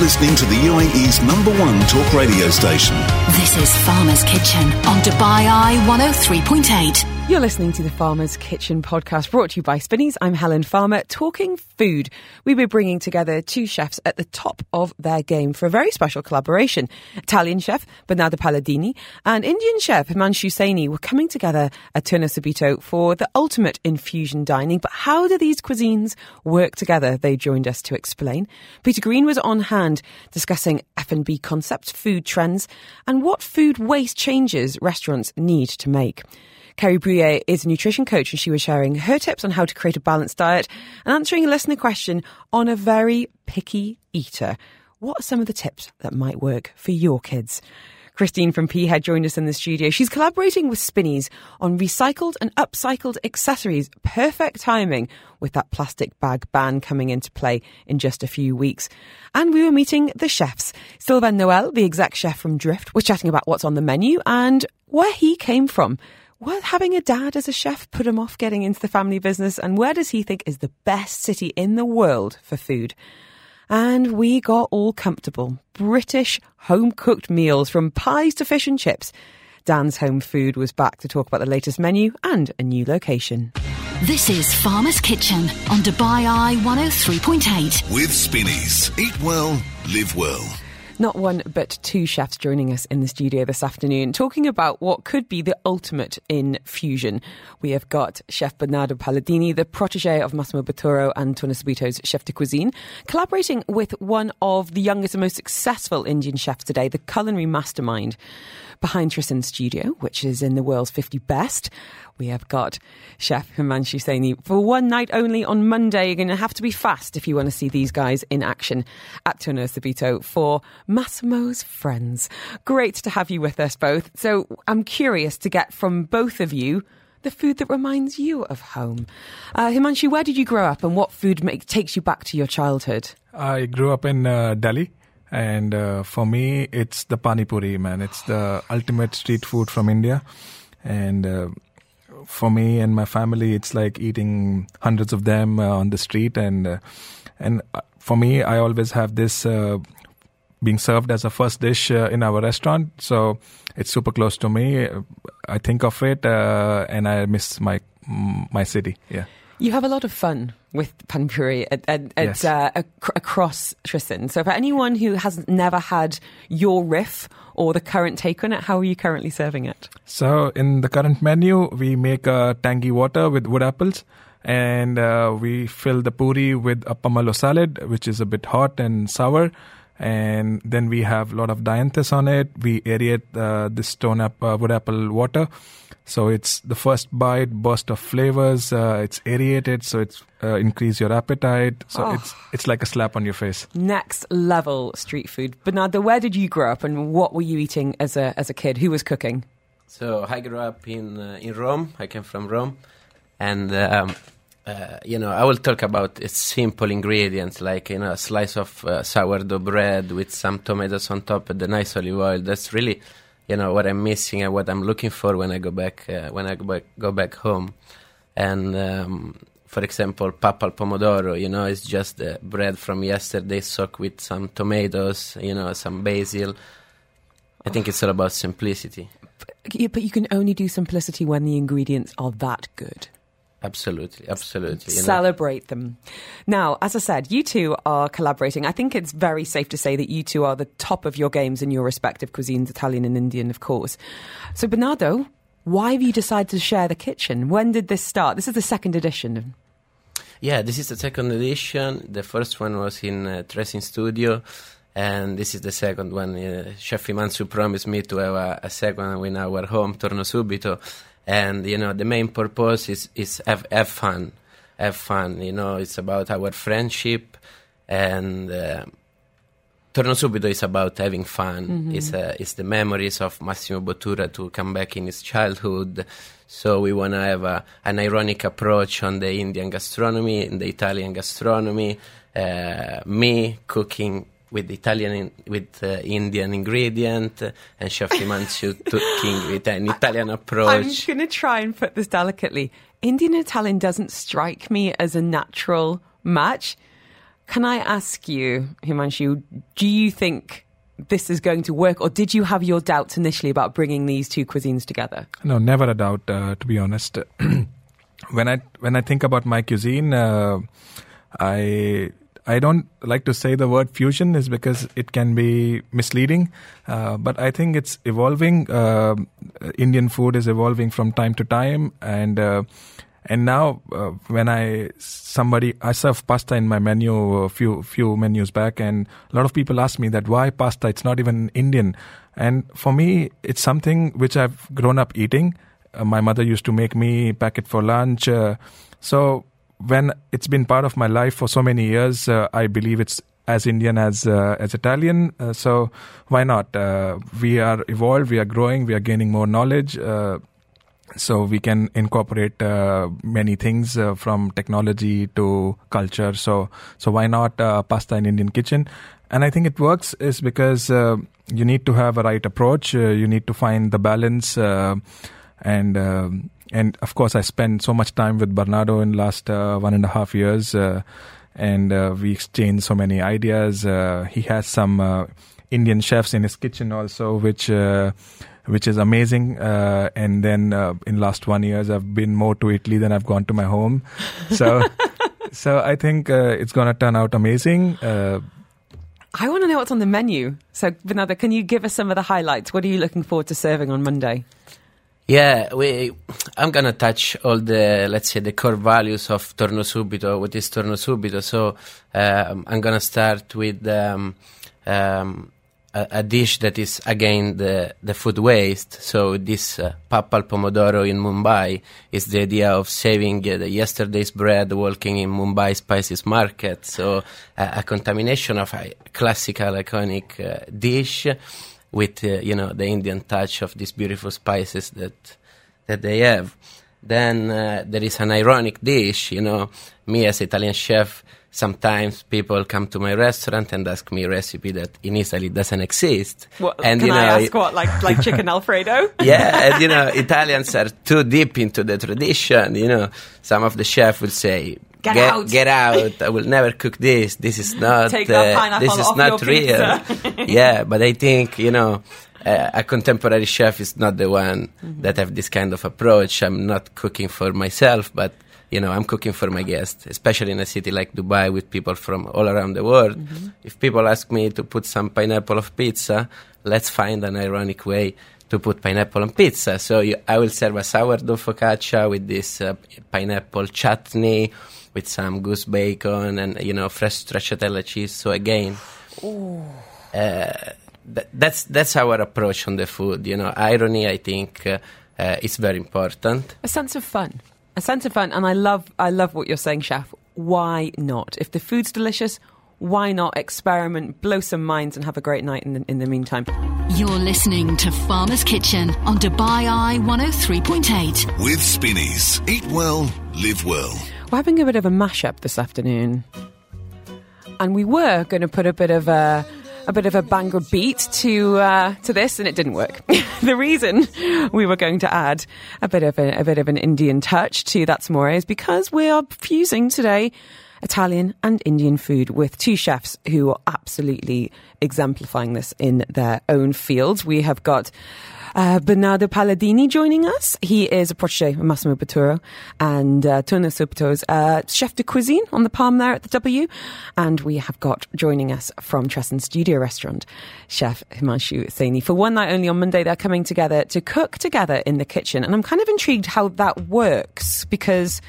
listening to the UAE's number one talk radio station. This is Farmer's Kitchen on Dubai Eye 103.8. You're listening to the Farmer's Kitchen podcast brought to you by Spinneys. I'm Helen Farmer, talking food. We were bringing together two chefs at the top of their game for a very special collaboration. Italian chef Bernardo Palladini and Indian chef Himanshu Saini were coming together at Torno Subito for the ultimate infusion dining. But how do these cuisines work together? They joined us to explain. Peter Green was on hand discussing F&B concepts, food trends, and what food waste changes restaurants need to make. Kerry Brouillet is a nutrition coach and she was sharing her tips on how to create a balanced diet and answering a listener question on a very picky eater. What are some of the tips that might work for your kids? Christine from Peahead joined us in the studio. She's collaborating with Spinneys on recycled and upcycled accessories. Perfect timing with that plastic bag ban coming into play in just a few weeks. And we were meeting the chefs. Sylvain Noel, the exec chef from Drift, was chatting about what's on the menu and where he came from what having a dad as a chef put him off getting into the family business and where does he think is the best city in the world for food? And we got all comfortable. British home cooked meals from pies to fish and chips. Dan's Home Food was back to talk about the latest menu and a new location. This is Farmer's Kitchen on Dubai Eye 103.8. With Spinneys. Eat well, live well. Not one, but two chefs joining us in the studio this afternoon, talking about what could be the ultimate in fusion. We have got Chef Bernardo Palladini, the protege of Massimo Bottura and Torno Subito's chef de cuisine, collaborating with one of the youngest and most successful Indian chefs today, the culinary mastermind behind Trèsind Studio, which is in the world's 50 best. We have got Chef Himanshu Saini for one night only on Monday. You're going to have to be fast if you want to see these guys in action at Torno Subito for Massimo's Friends. Great to have you with us both. So I'm curious to get from both of you the food that reminds you of home. Uh, Himanshu, where did you grow up and what food make, takes you back to your childhood? I grew up in uh, Delhi. And uh, for me, it's the pani puri, man. It's the ultimate street food from India. And uh, for me and my family, it's like eating hundreds of them uh, on the street. And uh, and uh, for me, I always have this uh, being served as a first dish in our restaurant. So it's super close to me. I think of it, and I miss my my city. Yeah. You have a lot of fun with pani puri at, at, Yes. uh, ac- across Trèsind. So for anyone who has never had your riff or the current take on it, how are you currently serving it? So in the current menu, we make a tangy water with wood apples, and uh, we fill the puri with a pomelo salad, which is a bit hot and sour. And then we have a lot of dianthus on it. We aerate uh, this stone up uh, wood apple water, so it's the first bite burst of flavors. Uh, it's aerated, so it's uh, increase your appetite. So Oh. it's it's like a slap on your face. Next level street food. Bernardo, where did you grow up and what were you eating as a, as a kid? Who was cooking? So I grew up in uh, in Rome. I came from Rome, and um, uh, you know I will talk about simple ingredients like you know a slice of uh, sourdough bread with some tomatoes on top and the nice olive oil. That's really you know what I'm missing and what I'm looking for when I go back uh, when I go back, go back home. And um, for example, pappa al pomodoro, you know, it's just the bread from yesterday soaked with some tomatoes, you know, some basil. I think it's all about simplicity. But you can only do simplicity when the ingredients are that good. Absolutely, absolutely. you know. Celebrate them. Now, as I said, you two are collaborating. I think it's very safe to say that you two are the top of your games in your respective cuisines, Italian and Indian, of course. So, Bernardo, why have you decided to share the kitchen? When did this start? This is the second edition. Yeah, this is the second edition. The first one was in uh, Trèsind Studio, and this is the second one. Uh, Chef Himanshu promised me to have a, a second one in our home, Torno Subito. And, you know, the main purpose is, is have, have fun. Have fun, you know, it's about our friendship and... Uh, Torno Subito is about having fun. It's, uh, it's the memories of Massimo Bottura to come back in his childhood. So we want to have a, an ironic approach on the Indian gastronomy and the Italian gastronomy. Uh, me cooking with Italian with uh, Indian ingredient, and Chef Himanshu cooking with an Italian approach. I'm approach. going to try and put this delicately. Indian Italian doesn't strike me as a natural match. Can I ask you, Himanshu, do you think this is going to work, or did you have your doubts initially about bringing these two cuisines together? No, never a doubt. Uh, to be honest, when I when I think about my cuisine, uh, I I don't like to say the word fusion is because it can be misleading, uh, but I think it's evolving. Uh, Indian food is evolving from time to time, and uh, and now uh, when I somebody I serve pasta in my menu a few few menus back, and a lot of people ask me that why pasta? It's not even Indian, and for me, it's something which I've grown up eating. Uh, my mother used to make me pack it for lunch, uh, so when it's been part of my life for so many years, uh, I believe it's as Indian as uh, as Italian. Uh, so why not? Uh, we are evolved, we are growing, we are gaining more knowledge. Uh, so we can incorporate uh, many things from technology to culture. So so why not pasta in Indian kitchen? And I think it works is because you need to have a right approach. you need to find the balance and. Um, and of course, I spent so much time with Bernardo in last uh, one and a half years, uh, and uh, we exchanged so many ideas. Uh, he has some uh, Indian chefs in his kitchen also, which uh, which is amazing. and then in last one years, I've been more to Italy than I've gone to my home. So, so I think it's gonna turn out amazing. I want to know what's on the menu. So, Bernardo, can you give us some of the highlights? What are you looking forward to serving on Monday? Yeah, we. I'm gonna touch all the let's say the core values of Torno Subito. What is Torno Subito? So um, I'm gonna start with um, um, a, a, dish that is again the the food waste. So this uh, pappa al pomodoro in Mumbai is the idea of saving uh, yesterday's bread, walking in Mumbai spices market. So uh, a contamination of a classical iconic uh, dish with uh, you know the Indian touch of these beautiful spices that that they have. Then uh, there is an ironic dish, you know, me as Italian chef. Sometimes people come to my restaurant and ask me a recipe that in Italy doesn't exist. What, and can you know, I ask what, like like chicken Alfredo? yeah, and you know, Italians are too deep into the tradition. You know, some of the chefs will say, Get, get, out! Get out! I will never cook this. This is not. Uh, this is not real. yeah, but I think you know, uh, a contemporary chef is not the one mm-hmm. that have this kind of approach. I'm not cooking for myself, but you know, I'm cooking for my guests, especially in a city like Dubai with people from all around the world. Mm-hmm. If people ask me to put some pineapple of pizza, let's find an ironic way to put pineapple on pizza. So you, I will serve a sourdough focaccia with this uh, pineapple chutney with some goose bacon and you know fresh stracciatella cheese. So again, uh, th- that's that's our approach on the food. You know, irony. I think uh, uh, is very important. A sense of fun, a sense of fun, and I love I love what you're saying, chef. Why not? If the food's delicious, why not experiment, blow some minds, and have a great night in the, in the meantime? You're listening to Farmer's Kitchen on Dubai Eye 103.8. With Spinneys. Eat well, live well. We're having a bit of a mashup this afternoon, and we were going to put a bit of a a bit of a banger beat to uh, to this, and it didn't work. the reason we were going to add a bit of a, a bit of an Indian touch to That's Amore is because we are fusing today Italian and Indian food with two chefs who are absolutely exemplifying this in their own fields. We have got uh, Bernardo Palladini joining us. He is a protege of Massimo Bottura and uh, Torno Subito's uh, chef de cuisine on the palm there at the W. And we have got joining us from Trèsind Studio Restaurant, Chef Himanshu Saini. For one night only on Monday, they're coming together to cook together in the kitchen. And I'm kind of intrigued how that works because,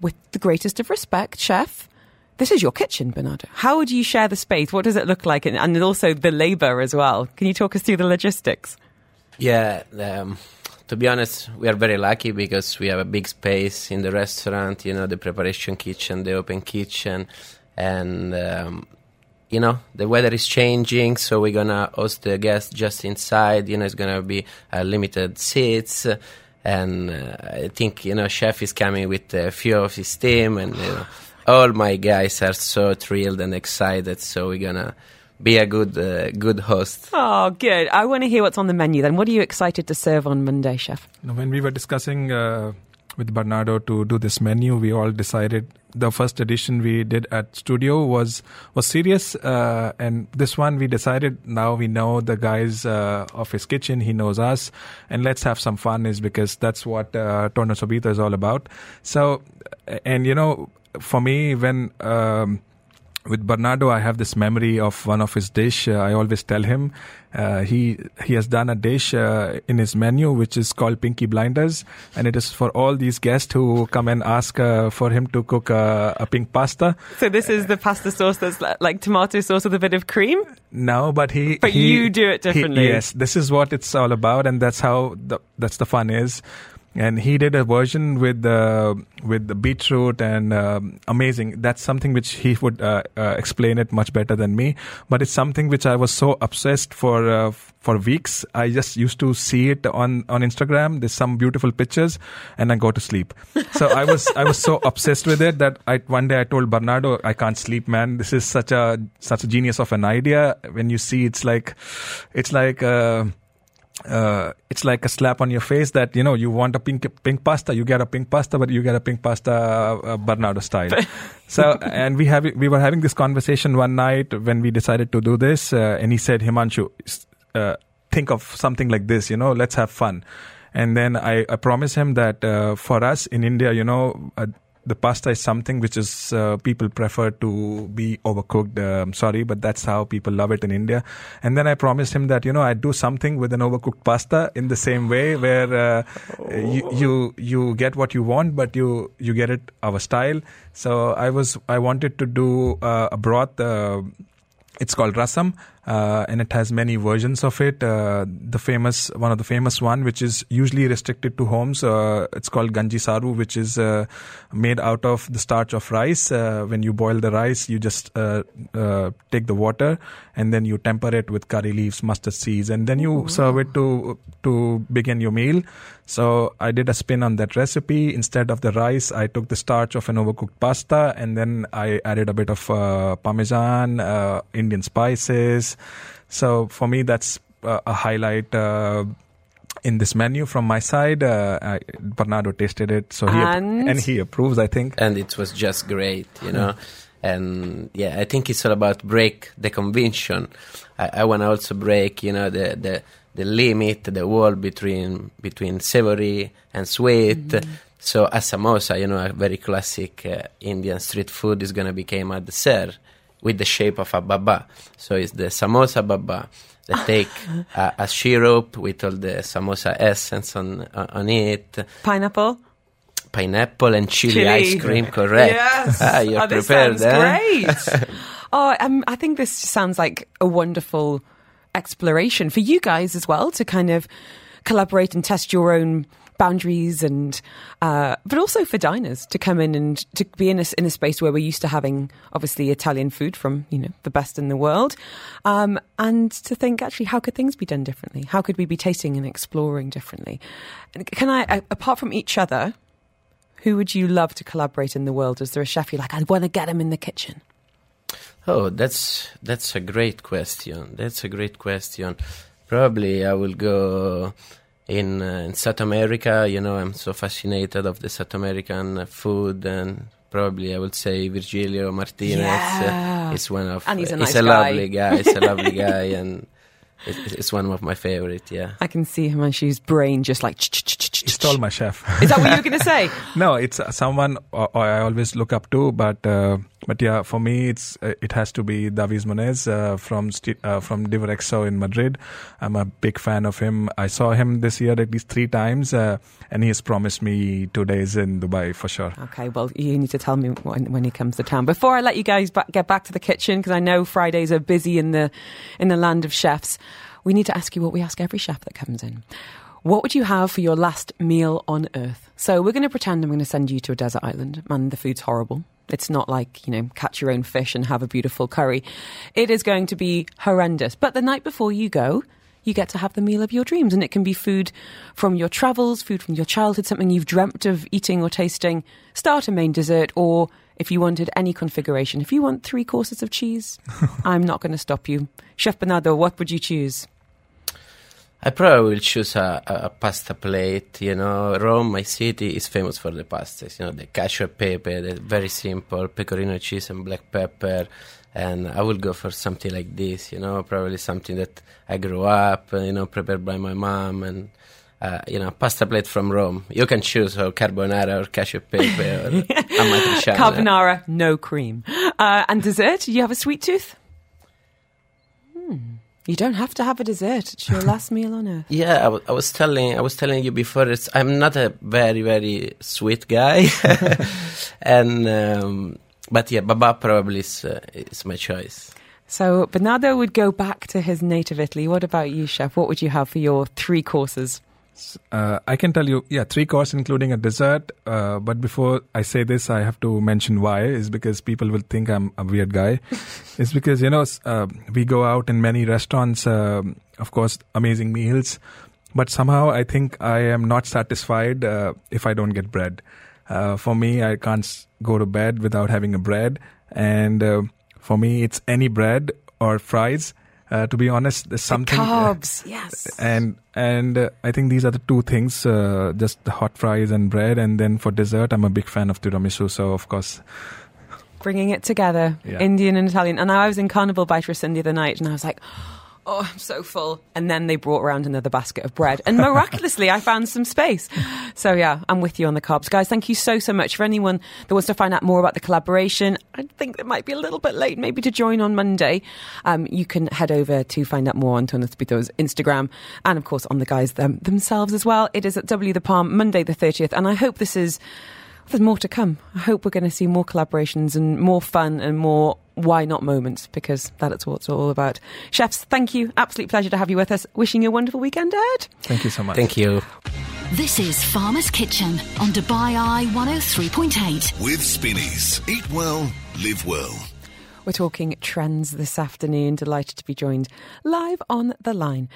with the greatest of respect, Chef, this is your kitchen, Bernardo. How would you share the space? What does it look like? And, and also the labor as well. Can you talk us through the logistics? Yeah, um, to be honest, we are very lucky because we have a big space in the restaurant. You know, the preparation kitchen, the open kitchen, and um, you know the weather is changing, so we're gonna host the guests just inside. You know, it's gonna be uh, limited seats. And uh, I think you know, chef is coming with a few of his team, and you know, all my guys are so thrilled and excited. So we're gonna be a good uh, good host. Oh, good. I want to hear what's on the menu then. What are you excited to serve on Monday, chef? When we were discussing uh, with Bernardo to do this menu. We all decided the first edition we did at studio was was serious, uh, and this one we decided now we know the guys uh, of his kitchen. He knows us, and let's have some fun. Is because that's what uh, Torno Subito is all about. So, and you know, for me when. Um, with Bernardo, I have this memory of one of his dish. Uh, I always tell him uh, he he has done a dish uh, in his menu which is called Pinky Blinders, and it is for all these guests who come and ask uh, for him to cook a pink pasta. So this is the pasta sauce that's like tomato sauce with a bit of cream. No, but he. But he, you do it differently. He, yes, this is what it's all about, and that's how the, that's the fun is and he did a version with the with the beetroot and um, amazing. That's something which he would uh, uh, explain it much better than me. But it's something which I was so obsessed for uh, for weeks. I just used to see it on on Instagram. There's some beautiful pictures, and I go to sleep. So I was I was so obsessed with it that I one day I told Bernardo, I can't sleep, man. This is such a such a genius of an idea. When you see, it's like it's like. Uh, it's like a slap on your face that you know you want a pink pink pasta, you get a pink pasta, but you get a pink pasta uh, Bernardo style. so, and we have we were having this conversation one night when we decided to do this, uh, and he said, Himanshu, uh, think of something like this, you know, let's have fun. And then I, I promised him that uh, for us in India, you know, uh, the pasta is something which is uh, people prefer to be overcooked. Uh, I'm sorry, but that's how people love it in India. And then I promised him that you know I'd do something with an overcooked pasta in the same way, where uh, oh. you, you you get what you want, but you you get it our style. So I was I wanted to do uh, a broth. Uh, it's called rasam uh, and it has many versions of it. Uh, the famous, one of the famous one, which is usually restricted to homes, uh, it's called ganji saru, which is uh, made out of the starch of rice. Uh, when you boil the rice, you just take the water and then you temper it with curry leaves, mustard seeds, and then you Ooh. serve it to to begin your meal. So I did a spin on that recipe. Instead of the rice, I took the starch of an overcooked pasta and then I added a bit of parmesan, Indian spices so for me, that's uh, a highlight. Uh, in this menu from my side, uh, I, Bernardo tasted it, so he and? and he approves. I think, and it was just great, you know. And yeah, I think it's all about break the convention. I, I want to also break, you know, the the the limit, the wall between between savory and sweet. Mm-hmm. So a samosa, you know, a very classic uh, Indian street food, is going to become a dessert with the shape of a baba. So it's the samosa baba. They take a, a syrup with all the samosa essence on on it. Pineapple. Pineapple and chili, chili. ice cream, correct? Yes. ah, you're oh, prepared, sounds eh? great. oh, um, I think this sounds like a wonderful exploration for you guys as well to kind of collaborate and test your own boundaries and uh, but also for diners to come in and to be in a, in a space where we're used to having obviously Italian food from you know the best in the world um, and to think actually how could things be done differently how could we be tasting and exploring differently can I apart from each other who would you love to collaborate in the world is there a chef you like I want to get him in the kitchen oh that's that's a great question that's a great question probably I will go in uh, in South America. You know, I'm so fascinated of the South American food and probably I would say Virgilio Martinez yeah. uh, is one of and he's a, uh, nice a guy. lovely guy. He's a lovely guy and it's, it's one of my favorite. Yeah, I can see him and his brain just like. He stole my chef. Is that what you were going to say? no, it's uh, someone I always look up to, but uh, but yeah, for me, it's uh, it has to be David Muñoz uh, from uh, from DiverXO in Madrid. I'm a big fan of him. I saw him this year at least three times, uh, and he has promised me two days in Dubai for sure. Okay, well, you need to tell me when, when he comes to town. Before I let you guys back, get back to the kitchen, because I know Fridays are busy in the in the land of chefs we need to ask you what we ask every chef that comes in. What would you have for your last meal on earth? So we're going to pretend I'm going to send you to a desert island and the food's horrible. It's not like, you know, catch your own fish and have a beautiful curry. It is going to be horrendous. But the night before you go, you get to have the meal of your dreams. And it can be food from your travels, food from your childhood, something you've dreamt of eating or tasting, start a main dessert, or if you wanted any configuration. If you want three courses of cheese, I'm not going to stop you. Chef Bernardo, what would you choose? I probably will choose a, a, pasta plate. You know, Rome, my city, is famous for the pastas. You know, the cacio e pepe, the very simple pecorino cheese and black pepper. And I will go for something like this. You know, probably something that I grew up. You know, prepared by my mom and. Uh, you know, pasta plate from Rome. You can choose or carbonara or cacio e pepe or amatriciana. Carbonara, no cream. Uh, and dessert? You have a sweet tooth? Hmm. You don't have to have a dessert. It's your last meal on earth. Yeah, I, w- I was telling I was telling you before. It's I'm not a very very sweet guy, and um, but yeah, baba probably is uh, is my choice. So Bernardo would go back to his native Italy. What about you, chef? What would you have for your three courses? Uh, I can tell you, yeah, three course including a dessert. Uh, but before I say this, I have to mention why. Is because people will think I'm a weird guy. it's because you know uh, we go out in many restaurants, um, of course, amazing meals, but somehow I think I am not satisfied uh, if I don't get bread. Uh, for me, I can't go to bed without having a bread, and uh, for me, it's any bread or fries uh, to be honest, there's something the carbs, uh, yes. And and uh, I think these are the two things: uh, just the hot fries and bread. And then for dessert, I'm a big fan of tiramisu. So of course, bringing it together, yeah. Indian and Italian. And I was in Carnival by Trèsind the other night, and I was like oh, I'm so full. And then they brought around another basket of bread. And miraculously, I found some space. So, yeah, I'm with you on the carbs. Guys, thank you so, so much. For anyone that wants to find out more about the collaboration, I think it might be a little bit late maybe to join on Monday. Um, you can head over to find out more on Torno Subito's Instagram and, of course, on the guys them, themselves as well. It is at W the Palm, Monday the 30th. And I hope this is there's more to come. I hope we're going to see more collaborations and more fun and more why not moments because that's what it's all about. Chefs, thank you. Absolute pleasure to have you with us. Wishing you a wonderful weekend Ed. Thank you so much. Thank you. This is Farmer's Kitchen on Dubai Eye 103.8. With Spinneys. Eat well, live well. We're talking trends this afternoon. Delighted to be joined live on the line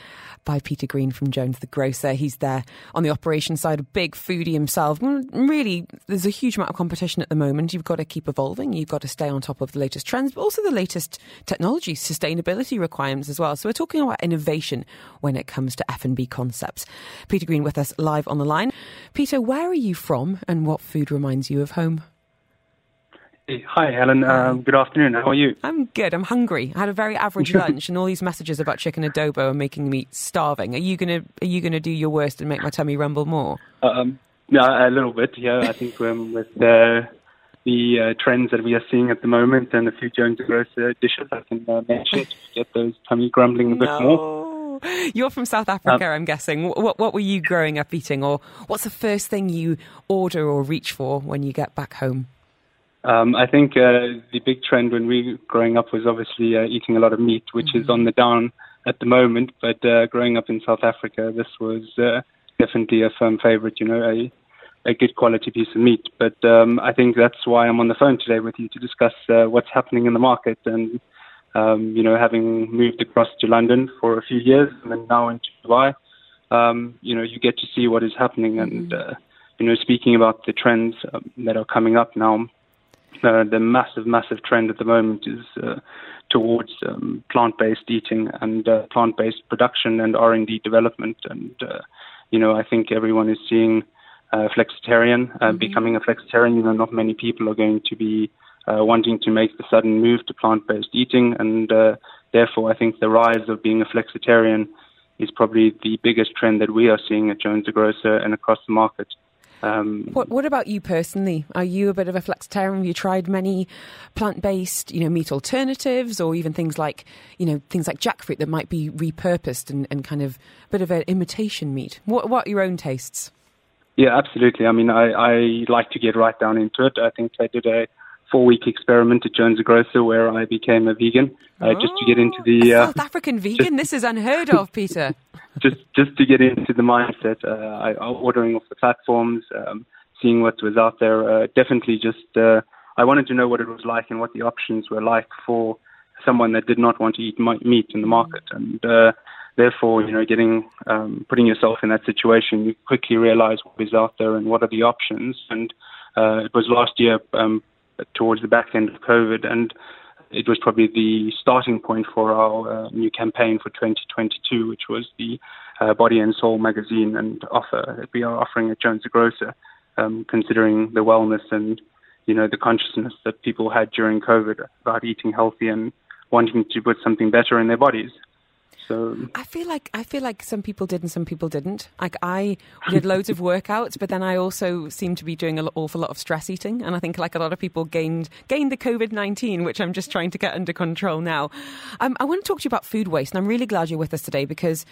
by Peter Green from Jones the Grocer. He's there on the operation side, a big foodie himself. Mm, really, there's a huge amount of competition at the moment. You've got to keep evolving. You've got to stay on top of the latest trends, but also the latest technology, sustainability requirements as well. So we're talking about innovation when it comes to F&B concepts. Peter Green with us live on the line. Peter, where are you from and what food reminds you of home? Hi, Helen. Um, good afternoon. How are you? I'm good. I'm hungry. I had a very average lunch, and all these messages about chicken adobo are making me starving. Are you gonna Are you gonna do your worst and make my tummy rumble more? Um, yeah, a little bit. Yeah, I think um, with the the uh, trends that we are seeing at the moment and a few Jones Grocer dishes, I can uh, mention to get those tummy grumbling a bit no. more. You're from South Africa, um, I'm guessing. What, what were you growing up eating, or what's the first thing you order or reach for when you get back home? Um, I think uh, the big trend when we were growing up was obviously uh, eating a lot of meat, which mm-hmm. is on the down at the moment. But uh, growing up in South Africa, this was uh, definitely a firm favorite. You know, a a good quality piece of meat. But um, I think that's why I'm on the phone today with you to discuss uh, what's happening in the market. And um, you know, having moved across to London for a few years and then now into Dubai, um, you know, you get to see what is happening. Mm-hmm. And uh, you know, speaking about the trends um, that are coming up now uh, the massive, massive trend at the moment is uh, towards um, plant-based eating and uh, plant-based production and R&D development. And uh, you know, I think everyone is seeing uh, flexitarian uh, mm-hmm. becoming a flexitarian. You know, not many people are going to be wanting to make the sudden move to plant-based eating, and therefore, I think the rise of being a flexitarian is probably the biggest trend that we are seeing at Jones the Grocer and across the market. Um, what, what, about you personally? Are you a bit of a flexitarian? Have you tried many plant-based, you know, meat alternatives, or even things like, you know, things like jackfruit that might be repurposed and, and kind of a bit of an imitation meat? What, what are your own tastes? Yeah, absolutely. I mean, I, I like to get right down into it. I think I did a four week experiment at Jones Grocer where I became a vegan uh, oh, just to get into the uh, South African vegan. Just, this is unheard of, Peter. just just to get into the mindset, uh, I, ordering off the platforms, um, seeing what was out there. Uh, definitely, just uh, I wanted to know what it was like and what the options were like for someone that did not want to eat meat in the market, and uh, therefore, you know, getting um, putting yourself in that situation, you quickly realize what is out there and what are the options. And it was last year. Um, towards the back end of COVID. And it was probably the starting point for our uh, new campaign for 2022, which was the uh, Body and Soul magazine and offer that we are offering at Jones the Grocer, um, considering the wellness and you know the consciousness that people had during COVID about eating healthy and wanting to put something better in their bodies. So I feel like I feel like some people did and some people didn't. Like I did loads of workouts, but then I also seemed to be doing an awful lot of stress eating, and I think like a lot of people gained gained the COVID nineteen, which I'm just trying to get under control now. Um, I want to talk to you about food waste, and I'm really glad you're with us today because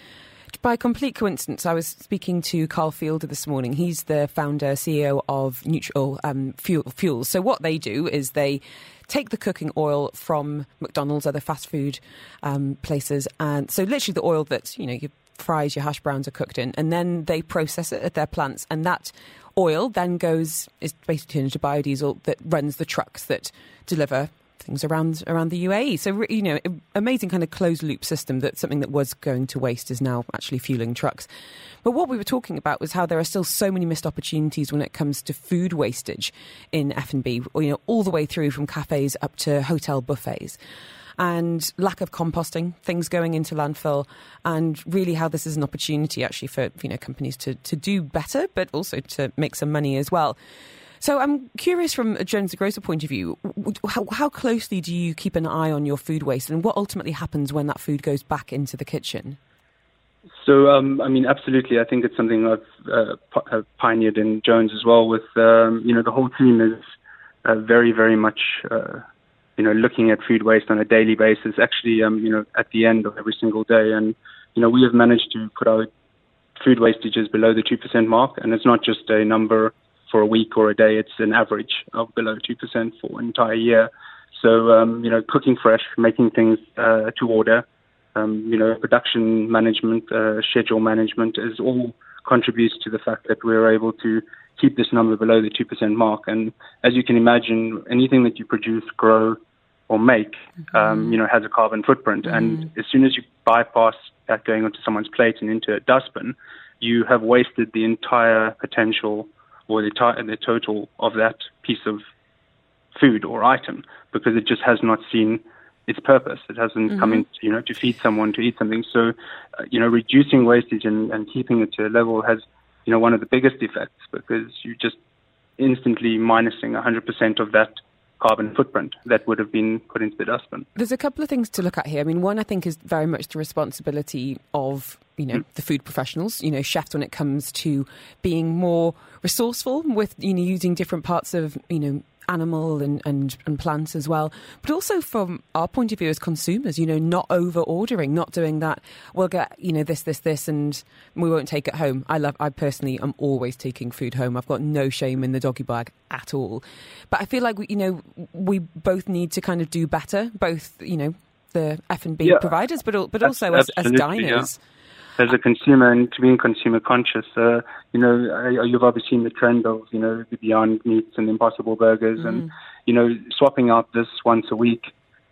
by complete coincidence, I was speaking to Karl Feilder this morning. He's the founder, CEO of Neutral um, Fuel, Fuels. So, what they do is they take the cooking oil from McDonald's, other fast food um, places, and so literally the oil that you know your fries, your hash browns are cooked in, and then they process it at their plants, and that oil then goes is basically turned into biodiesel that runs the trucks that deliver things around around the UAE. So you know, amazing kind of closed loop system that something that was going to waste is now actually fueling trucks. But what we were talking about was how there are still so many missed opportunities when it comes to food wastage in F and B. You know, all the way through from cafes up to hotel buffets. And lack of composting, things going into landfill, and really how this is an opportunity actually for you know companies to, to do better, but also to make some money as well. So I'm curious from a Jones the Grocer point of view, how, how, closely do you keep an eye on your food waste and what ultimately happens when that food goes back into the kitchen? So, um, I mean, absolutely. I think it's something I've uh, pioneered in Jones as well. With um, you know, the whole team is uh, very, very much uh, you know looking at food waste on a daily basis. Actually, um, you know, at the end of every single day, and you know, we have managed to put our food wastages below the two percent mark, and it's not just a number for a week or a day. It's an average of below 2% for an entire year. So, um, you know, cooking fresh, making things uh, to order, um, you know, production management, uh, schedule management is all contributes to the fact that we're able to keep this number below the 2% mark. And as you can imagine, anything that you produce, grow, or make, mm-hmm. um, you know, has a carbon footprint. Mm-hmm. And as soon as you bypass that going onto someone's plate and into a dustbin, you have wasted the entire potential or the, total of that piece of food or item because it just has not seen its purpose. It hasn't mm-hmm. come in, you know, to feed someone to eat something. So, uh, you know, reducing wastage and, and keeping it to a level has, you know, one of the biggest effects because you just instantly minusing 100% of that carbon footprint that would have been put into the dustbin. There's a couple of things to look at here. I mean, one I think is very much the responsibility of you know mm. the food professionals, you know chefs when it comes to being more resourceful with you know using different parts of you know animal and, and, and plants as well. But also from our point of view as consumers, you know, not over ordering, not doing that. We'll get, you know, this, this, this, and we won't take it home. I love, I personally am always taking food home. I've got no shame in the doggy bag at all. But I feel like, we, you know, we both need to kind of do better, both, you know, the F and B yeah. providers, but but also as, as diners. Yeah as a consumer and to being consumer conscious. Uh, you know, you've obviously seen the trend of you know the Beyond Meats and Impossible Burgers, mm. and you know swapping out this once a week.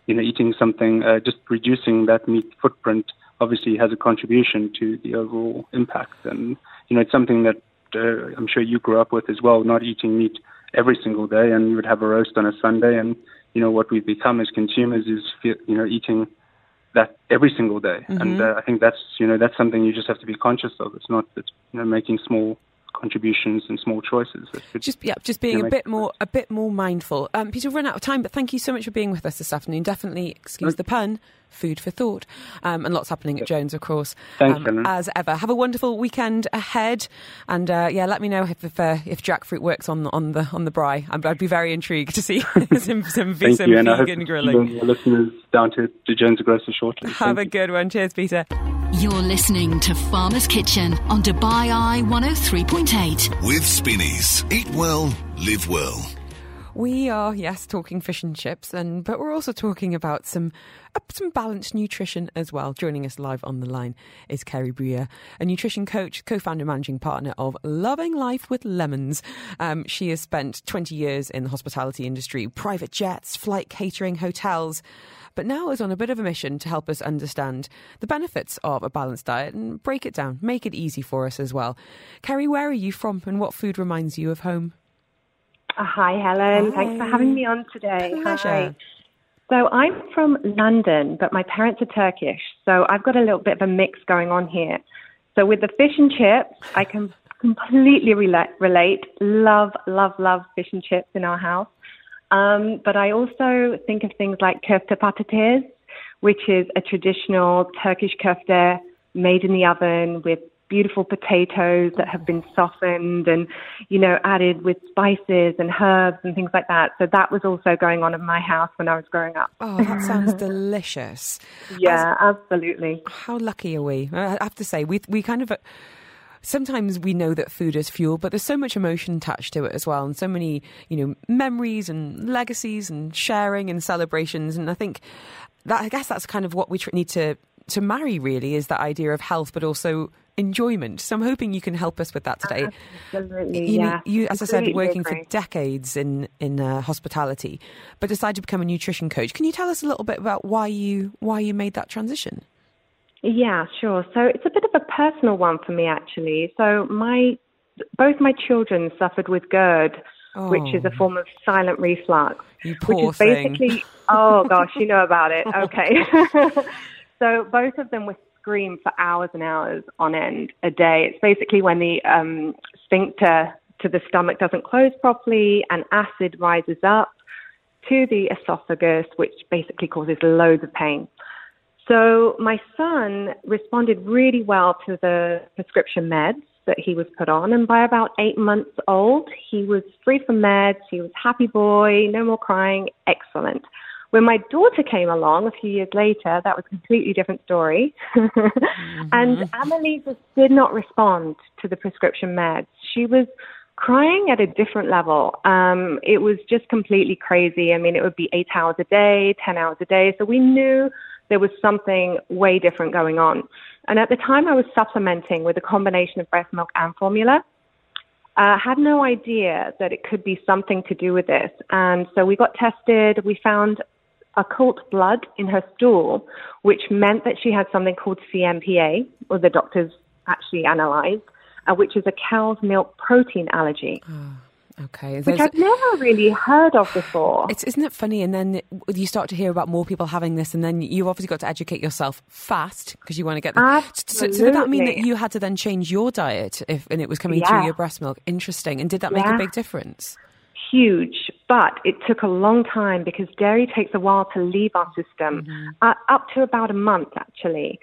You know, eating something, uh, just reducing that meat footprint, obviously has a contribution to the overall impact. And you know, it's something that uh, I'm sure you grew up with as well, not eating meat every single day, and you would have a roast on a Sunday. And you know, what we've become as consumers is you know eating that every single day. Mm-hmm. And uh, I think that's you know that's something you just have to be conscious of. It's not that you know making small contributions and small choices. just yeah, just being a bit more a bit more mindful. Um, Peter, we've run out of time, but thank you so much for being with us this afternoon. Definitely, excuse the pun, food for thought, um, and lots happening at Jones, of course. Thanks, um, as ever. Have a wonderful weekend ahead, and uh, yeah, let me know if if, uh, if, jackfruit works on on the on the braai. I'd, I'd be very intrigued to see some some, Thank some you, vegan grilling. Your listeners down to, to Jones Grocer shortly. Have Thank a good one. Cheers, Peter. You're listening to Farmer's Kitchen on Dubai Eye 103.8 with Spinneys. Eat well, live well. We are, yes, talking fish and chips, and but we're also talking about some uh, some balanced nutrition as well. Joining us live on the line is Kerry Bruyere, a nutrition coach, co-founder, managing partner of Loving Life with Lemons. Um, she has spent 20 years in the hospitality industry, private jets, flight catering, hotels but now is on a bit of a mission to help us understand the benefits of a balanced diet and break it down, make it easy for us as well. Kerry, where are you from and what food reminds you of home? Uh, hi, Helen. Hi. Thanks for having me on today. Pleasure. Hi. So I'm from London, but my parents are Turkish. So I've got a little bit of a mix going on here. So with the fish and chips, I can completely relate. relate. Love, love, love fish and chips in our house. Um, but I also think of things like köfte patates, which is a traditional Turkish köfte made in the oven with beautiful potatoes that have been softened and, you know, added with spices and herbs and things like that. So that was also going on in my house when I was growing up. Oh, that sounds delicious. Yeah, As, absolutely. How lucky are we? I have to say, we we kind of. Uh, sometimes we know that food is fuel, but there's so much emotion attached to it as well, and so many, you know, memories and legacies and sharing and celebrations. And I think that I guess that's kind of what we need to to marry. Really, is that idea of health, but also enjoyment. So I'm hoping you can help us with that today. Absolutely, you, yeah. you, as I said, working agree. for decades in in uh, hospitality, but decided to become a nutrition coach. Can you tell us a little bit about why you why you made that transition? Yeah, sure. So it's a bit of a personal one for me, actually. So my both my children suffered with GERD, Oh. which is a form of silent reflux, You which poor is thing. basically oh gosh, you know about it. Okay. so both of them were scream for hours and hours on end a day. It's basically when the um, sphincter to the stomach doesn't close properly and acid rises up to the esophagus, which basically causes loads of pain. So my son responded really well to the prescription meds that he was put on, and by about eight months old, he was free from meds. He was happy boy, no more crying, excellent. When my daughter came along a few years later, that was a completely different story. And Amelie just did not respond to the prescription meds. She was crying at a different level. Um, it was just completely crazy. I mean, it would be eight hours a day, 10 hours a day. So we knew there was something way different going on. And at the time, I was supplementing with a combination of breast milk and formula. I uh, had no idea that it could be something to do with this. And so we got tested. We found occult blood in her stool, which meant that she had something called CMPA, or the doctors actually analyzed, uh, which is a cow's milk protein allergy. Okay, Which There's- I've never really heard of before. It's isn't it funny? And then you start to hear about more people having this, and then you've obviously got to educate yourself fast because you want to get. The, so, so did that mean that you had to then change your diet if and it was coming through your breast milk? Interesting. And did that make a big difference? huge, but it took a long time because dairy takes a while to leave our system, uh, up to about a month actually.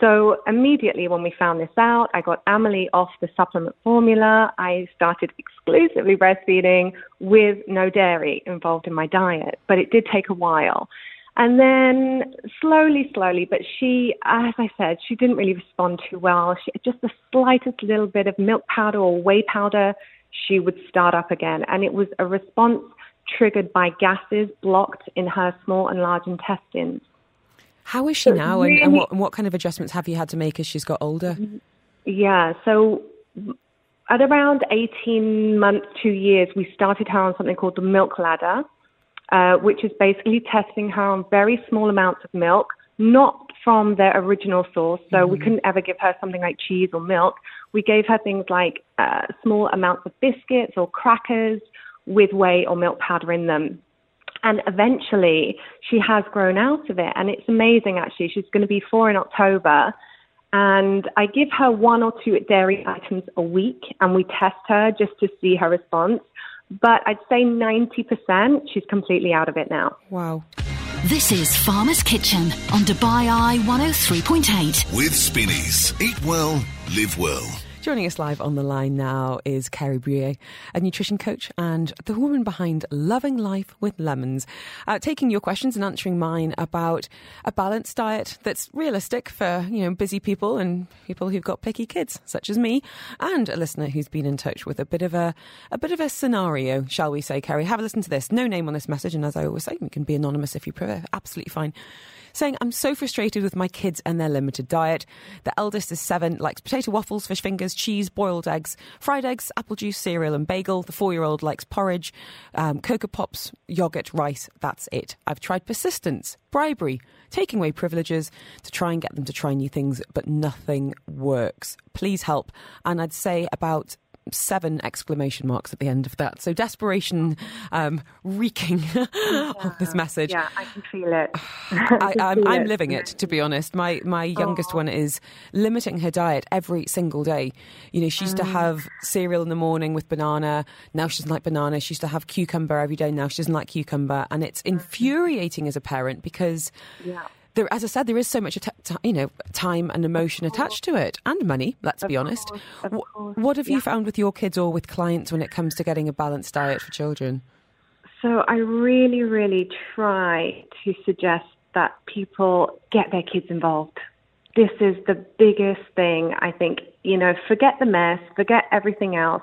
So immediately when we found this out, I got Amelie off the supplement formula. I started exclusively breastfeeding with no dairy involved in my diet, but it did take a while. And then slowly, slowly, but she, as I said, she didn't really respond too well. She, just the slightest little bit of milk powder or whey powder, she would start up again. And it was a response triggered by gases blocked in her small and large intestines. How is she So now, and, and, what, and what kind of adjustments have you had to make as she's got older? Yeah, so at around 18 months, two years, we started her on something called the milk ladder, uh, which is basically testing her on very small amounts of milk, not from their original source. So we couldn't ever give her something like cheese or milk. We gave her things like uh, small amounts of biscuits or crackers with whey or milk powder in them. And eventually, she has grown out of it. And it's amazing, actually. She's going to be four in October. And I give her one or two dairy items a week, and we test her just to see her response. But I'd say 90% she's completely out of it now. Wow. This is Farmer's Kitchen on Dubai Eye 103.8. With Spinneys. Eat well, live well. Joining us live on the line now is Kerry Brier, a nutrition coach and the woman behind Loving Life with Lemons. Uh, taking your questions and answering mine about a balanced diet that's realistic for you know busy people and people who've got picky kids, such as me, and a listener who's been in touch with a bit of a a bit of a scenario, shall we say, Kerry? Have a listen to this. No name on this message, and as I always say, you can be anonymous if you prefer. Absolutely fine saying, I'm so frustrated with my kids and their limited diet. The eldest is seven, likes potato waffles, fish fingers, cheese, boiled eggs, fried eggs, apple juice, cereal, and bagel. The four year old likes porridge, um, Cocoa Pops, yogurt, rice. That's it. I've tried persistence, bribery, taking away privileges to try and get them to try new things, but nothing works. Please help. And I'd say about seven exclamation marks at the end of that. So desperation um, reeking yeah. of this message. Yeah, I can feel it. I, am living it, to be honest. My my youngest oh. one is limiting her diet every single day. You know, she used mm. to have cereal in the morning with banana. Now she doesn't like banana. She used to have cucumber every day. Now she doesn't like cucumber, and it's mm-hmm. infuriating as a parent because. Yeah there, as I said, there is so much, you know, time and emotion attached to it, and money. Let's of be honest. Course, what, what have yeah. you found with your kids or with clients when it comes to getting a balanced diet for children? So I really, really try to suggest that people get their kids involved. This is the biggest thing. I think you know, forget the mess, forget everything else.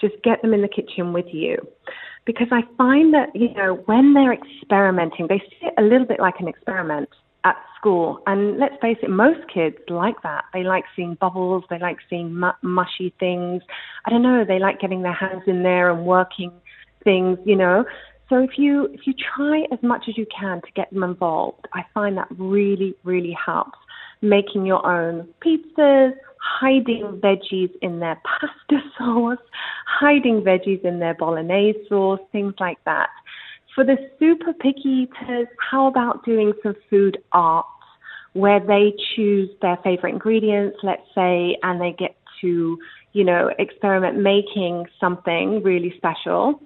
Just get them in the kitchen with you because I find that, you know, when they're experimenting, they see it a little bit like an experiment at school. And let's face it, most kids like that. They like seeing bubbles, they like seeing mu- mushy things. I don't know, they like getting their hands in there and working things, you know. So if you if you try as much as you can to get them involved, I find that really really helps. Making your own pizzas, hiding veggies in their pasta sauce, hiding veggies in their bolognese sauce, things like that. For the super picky eaters, how about doing some food art where they choose their favorite ingredients, let's say, and they get to, you know, experiment making something really special.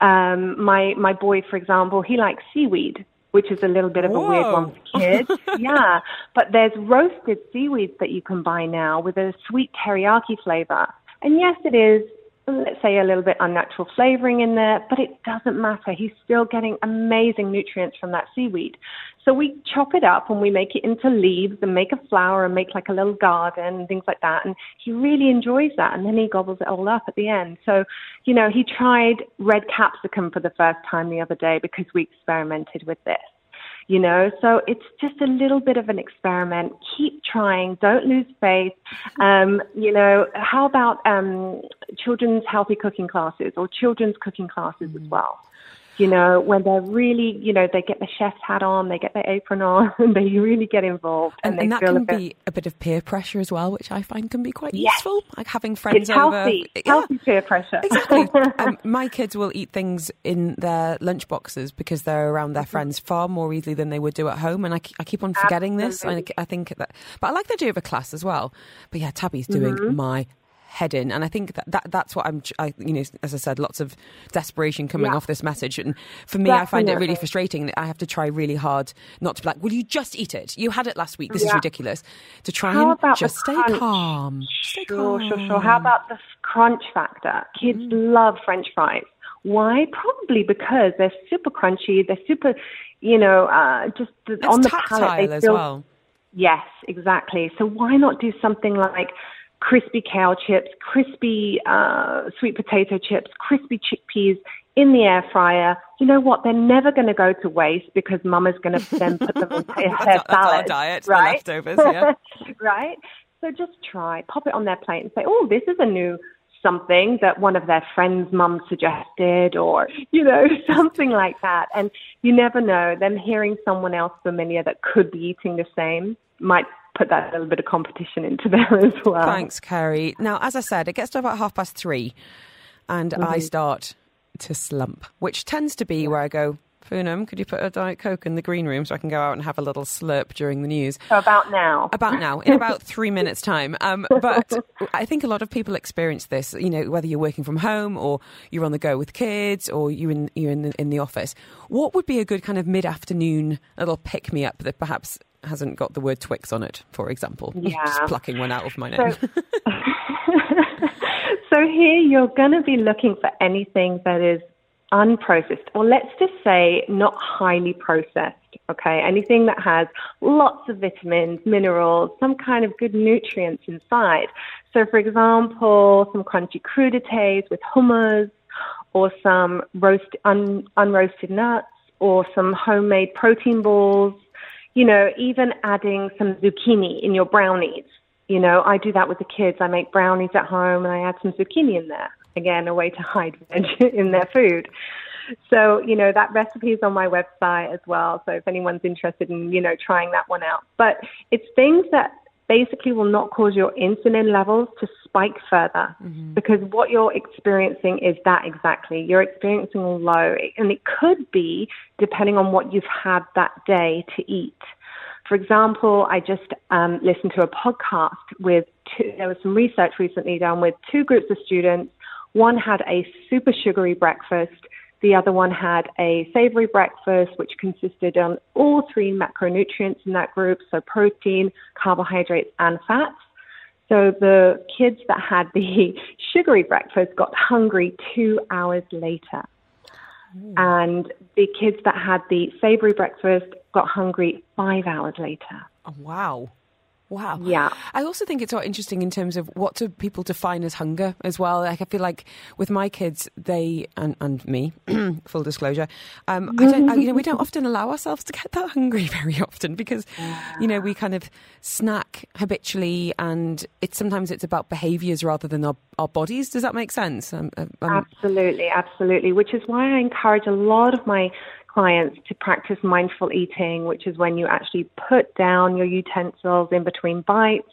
Um, my my boy, for example, he likes seaweed, which is a little bit of a Whoa. weird one for kids. yeah, but there's roasted seaweeds that you can buy now with a sweet teriyaki flavor. And yes, it is let's say a little bit unnatural flavoring in there, but it doesn't matter. He's still getting amazing nutrients from that seaweed. So we chop it up and we make it into leaves and make a flower and make like a little garden and things like that. And he really enjoys that. And then he gobbles it all up at the end. So, you know, he tried red capsicum for the first time the other day because we experimented with this you know? So it's just a little bit of an experiment. Keep trying. Don't lose faith. Um, you know how about um, children's healthy cooking classes or children's cooking classes mm. as well you know, when they're really, you know, they get the chef's hat on, they get their apron on, and they really get involved. And, and, and that can a be a bit of peer pressure as well, which I find can be quite yes. useful. Like having friends it's over. Healthy, healthy peer pressure. Exactly. um, my kids will eat things in their lunch boxes because they're around their mm-hmm. friends far more easily than they would do at home. And I, I keep on forgetting Absolutely. this. I, I, think that, but I like the idea of a class as well. But yeah, Tabby's doing mm-hmm. my head in. And I think that, that that's what I'm, I, you know, as I said, lots of desperation coming yeah. off this message. And for me, Definitely. I find it really frustrating that I have to try really hard not to be like, will you just eat it? You had it last week. This yeah. is ridiculous. To try How and about just stay calm. Stay sure, calm. sure, sure. How about the crunch factor? Kids Mm. love French fries. Why? Probably because they're super crunchy. They're super, you know, uh, just It's on the tactile palate. They as feel, well. Yes, exactly. So why not do something like crispy cow chips, crispy uh, sweet potato chips, crispy chickpeas in the air fryer? You know what? They're never going to go to waste because Mama's going to then put them in their That's that's our salad. diet, the right? leftovers, yeah. right. So just try, pop it on their plate, and say, "Oh, this is a new." Something that one of their friends' mum suggested, or you know, something like that. And you never know. Them hearing someone else familiar that could be eating the same might put that little bit of competition into there as well. Thanks, Kerry. Now, as I said, it gets to about half past three, and Mm-hmm. I start to slump, which tends to be where I go, Poonam, could you put a Diet Coke in the green room so I can go out and have a little slurp during the news? So about now. About now, in about three minutes' time. Um, but I think a lot of people experience this. You know, whether you're working from home or you're on the go with kids or you're in you're in the, in the office. What would be a good kind of mid-afternoon little pick me up that perhaps hasn't got the word Twix on it, for example? Yeah. Just plucking one out of my name. So, so here you're going to be looking for anything that is unprocessed, or let's just say not highly processed. Okay, anything that has lots of vitamins, minerals, some kind of good nutrients inside. So, for example, some crunchy crudités with hummus, or some roast un, unroasted nuts, or some homemade protein balls. You know, even adding some zucchini in your brownies. You know, I do that with the kids. I make brownies at home and I add some zucchini in there. Again, a way to hide veg in their food. So, you know, that recipe is on my website as well. So if anyone's interested in, you know, trying that one out. But it's things that basically will not cause your insulin levels to spike further mm-hmm. because what you're experiencing is that exactly. You're experiencing a low, and it could be depending on what you've had that day to eat. For example, I just um, listened to a podcast with two, there was some research recently done with two groups of students. One had a super sugary breakfast. The other one had a savory breakfast, which consisted on all three macronutrients in that group, so protein, carbohydrates, and fats. So the kids that had the sugary breakfast got hungry two hours later. Hmm. And the kids that had the savory breakfast got hungry five hours later. Oh, wow. Wow. Yeah. I also think it's quite interesting in terms of what do people define as hunger as well. Like I feel like with my kids, they and, and me, full disclosure, um, I don't, I, you know, we don't often allow ourselves to get that hungry very often because, you know, we kind of snack habitually, and it's sometimes it's about behaviours rather than our, our bodies. Does that make sense? Um, um, absolutely, absolutely. Which is why I encourage a lot of my clients to practice mindful eating, which is when you actually put down your utensils in between bites.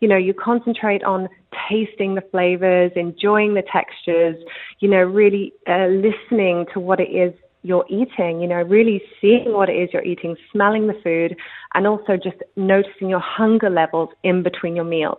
You know, you concentrate on tasting the flavors, enjoying the textures, you know, really uh, listening to what it is you're eating, you know, really seeing what it is you're eating, smelling the food, and also just noticing your hunger levels in between your meals.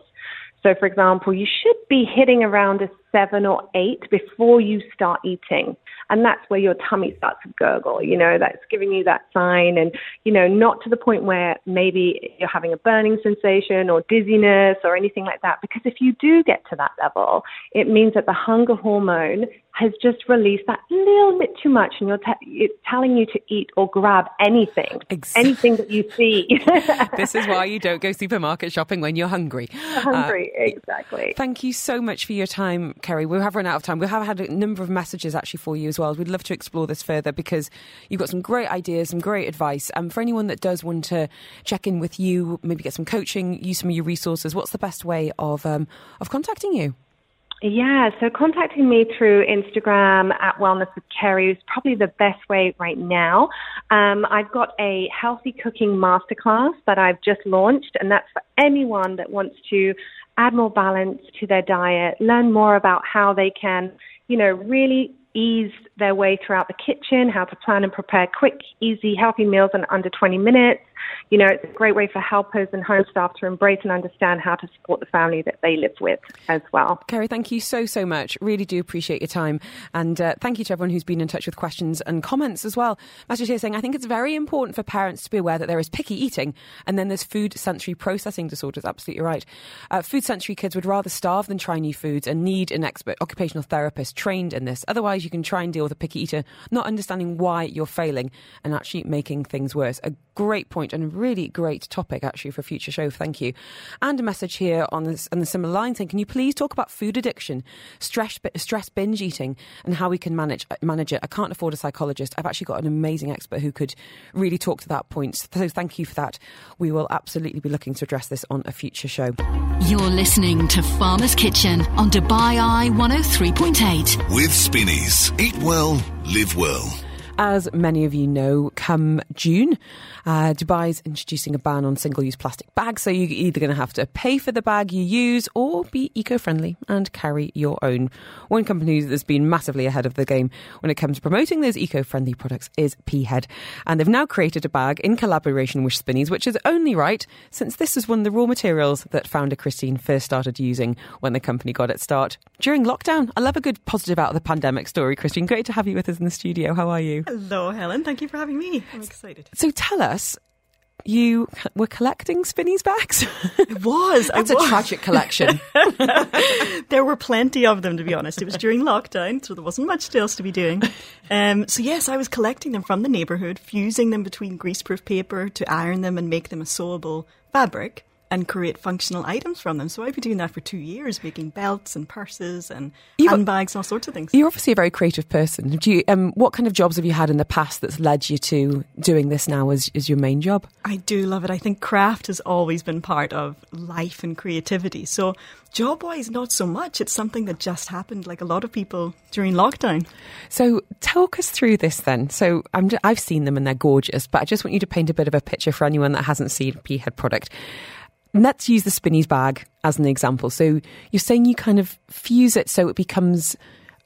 So, for example, you should be hitting around a seven or eight before you start eating. And that's where your tummy starts to gurgle, you know, that's giving you that sign. And, you know, not to the point where maybe you're having a burning sensation or dizziness or anything like that. Because if you do get to that level, it means that the hunger hormone has just released that little bit too much and you're te- it's telling you to eat or grab anything, exactly. anything that you see. this is why you don't go supermarket shopping when you're hungry. Hungry, uh, exactly. Thank you so much for your time, Kerry. We have run out of time. We have had a number of messages actually for you as well. We'd love to explore this further because you've got some great ideas, some great advice. And um, for anyone that does want to check in with you, maybe get some coaching, use some of your resources, what's the best way of um, of contacting you? Yeah, so contacting me through Instagram at Wellness with Kerry is probably the best way right now. Um, I've got a healthy cooking masterclass that I've just launched, and that's for anyone that wants to add more balance to their diet, learn more about how they can, you know, really ease their way throughout the kitchen, how to plan and prepare quick, easy, healthy meals in under 20 minutes, you know, it's a great way for helpers and home staff to embrace and understand how to support the family that they live with as well. Kerry, thank you so, so much. Really do appreciate your time. And uh, thank you to everyone who's been in touch with questions and comments as well. Message here saying, I think it's very important for parents to be aware that there is picky eating and then there's food sensory processing disorders. Absolutely right. Uh, food sensory kids would rather starve than try new foods and need an expert occupational therapist trained in this. Otherwise, you can try and deal with a picky eater, not understanding why you're failing and actually making things worse. A great point and a really great topic actually for a future show. Thank you. And a message here on this on the similar line saying, can you please talk about food addiction, stress, stress binge eating, and how we can manage manage it? I can't afford a psychologist. I've actually got an amazing expert who could really talk to that point. So thank you for that. We will absolutely be looking to address this on a future show. You're listening to Farmer's Kitchen on Dubai Eye 103.8 with Spinneys. Eat well, live well. As many of you know, come June, uh, Dubai is introducing a ban on single use plastic bags. So you're either going to have to pay for the bag you use or be eco friendly and carry your own. One company that's been massively ahead of the game when it comes to promoting those eco friendly products is Peahead. And they've now created a bag in collaboration with Spinneys, which is only right since this is one of the raw materials that founder Christine first started using when the company got its start during lockdown. I love a good positive out of the pandemic story, Christine. Great to have you with us in the studio. How are you? Hello, Helen. Thank you for having me. I'm excited. So tell us, you were collecting Spinneys bags? It was. That's was. a tragic collection. there were plenty of them, to be honest. It was during lockdown, so there wasn't much else to be doing. Um, so, yes, I was collecting them from the neighbourhood, fusing them between greaseproof paper to iron them and make them a sewable fabric and create functional items from them. So I've been doing that for two years, making belts and purses and you, handbags and all sorts of things. You're obviously a very creative person. Do you, um, what kind of jobs have you had in the past that's led you to doing this now as, as your main job? I do love it. I think craft has always been part of life and creativity. So job wise, not so much. It's something that just happened, like a lot of people during lockdown. So, talk us through this then. So, i have seen them and they're gorgeous, but I just want you to paint a bit of a picture for anyone that hasn't seen a Peahead product let's use the Spinneys bag as an example. So you're saying you kind of fuse it so it becomes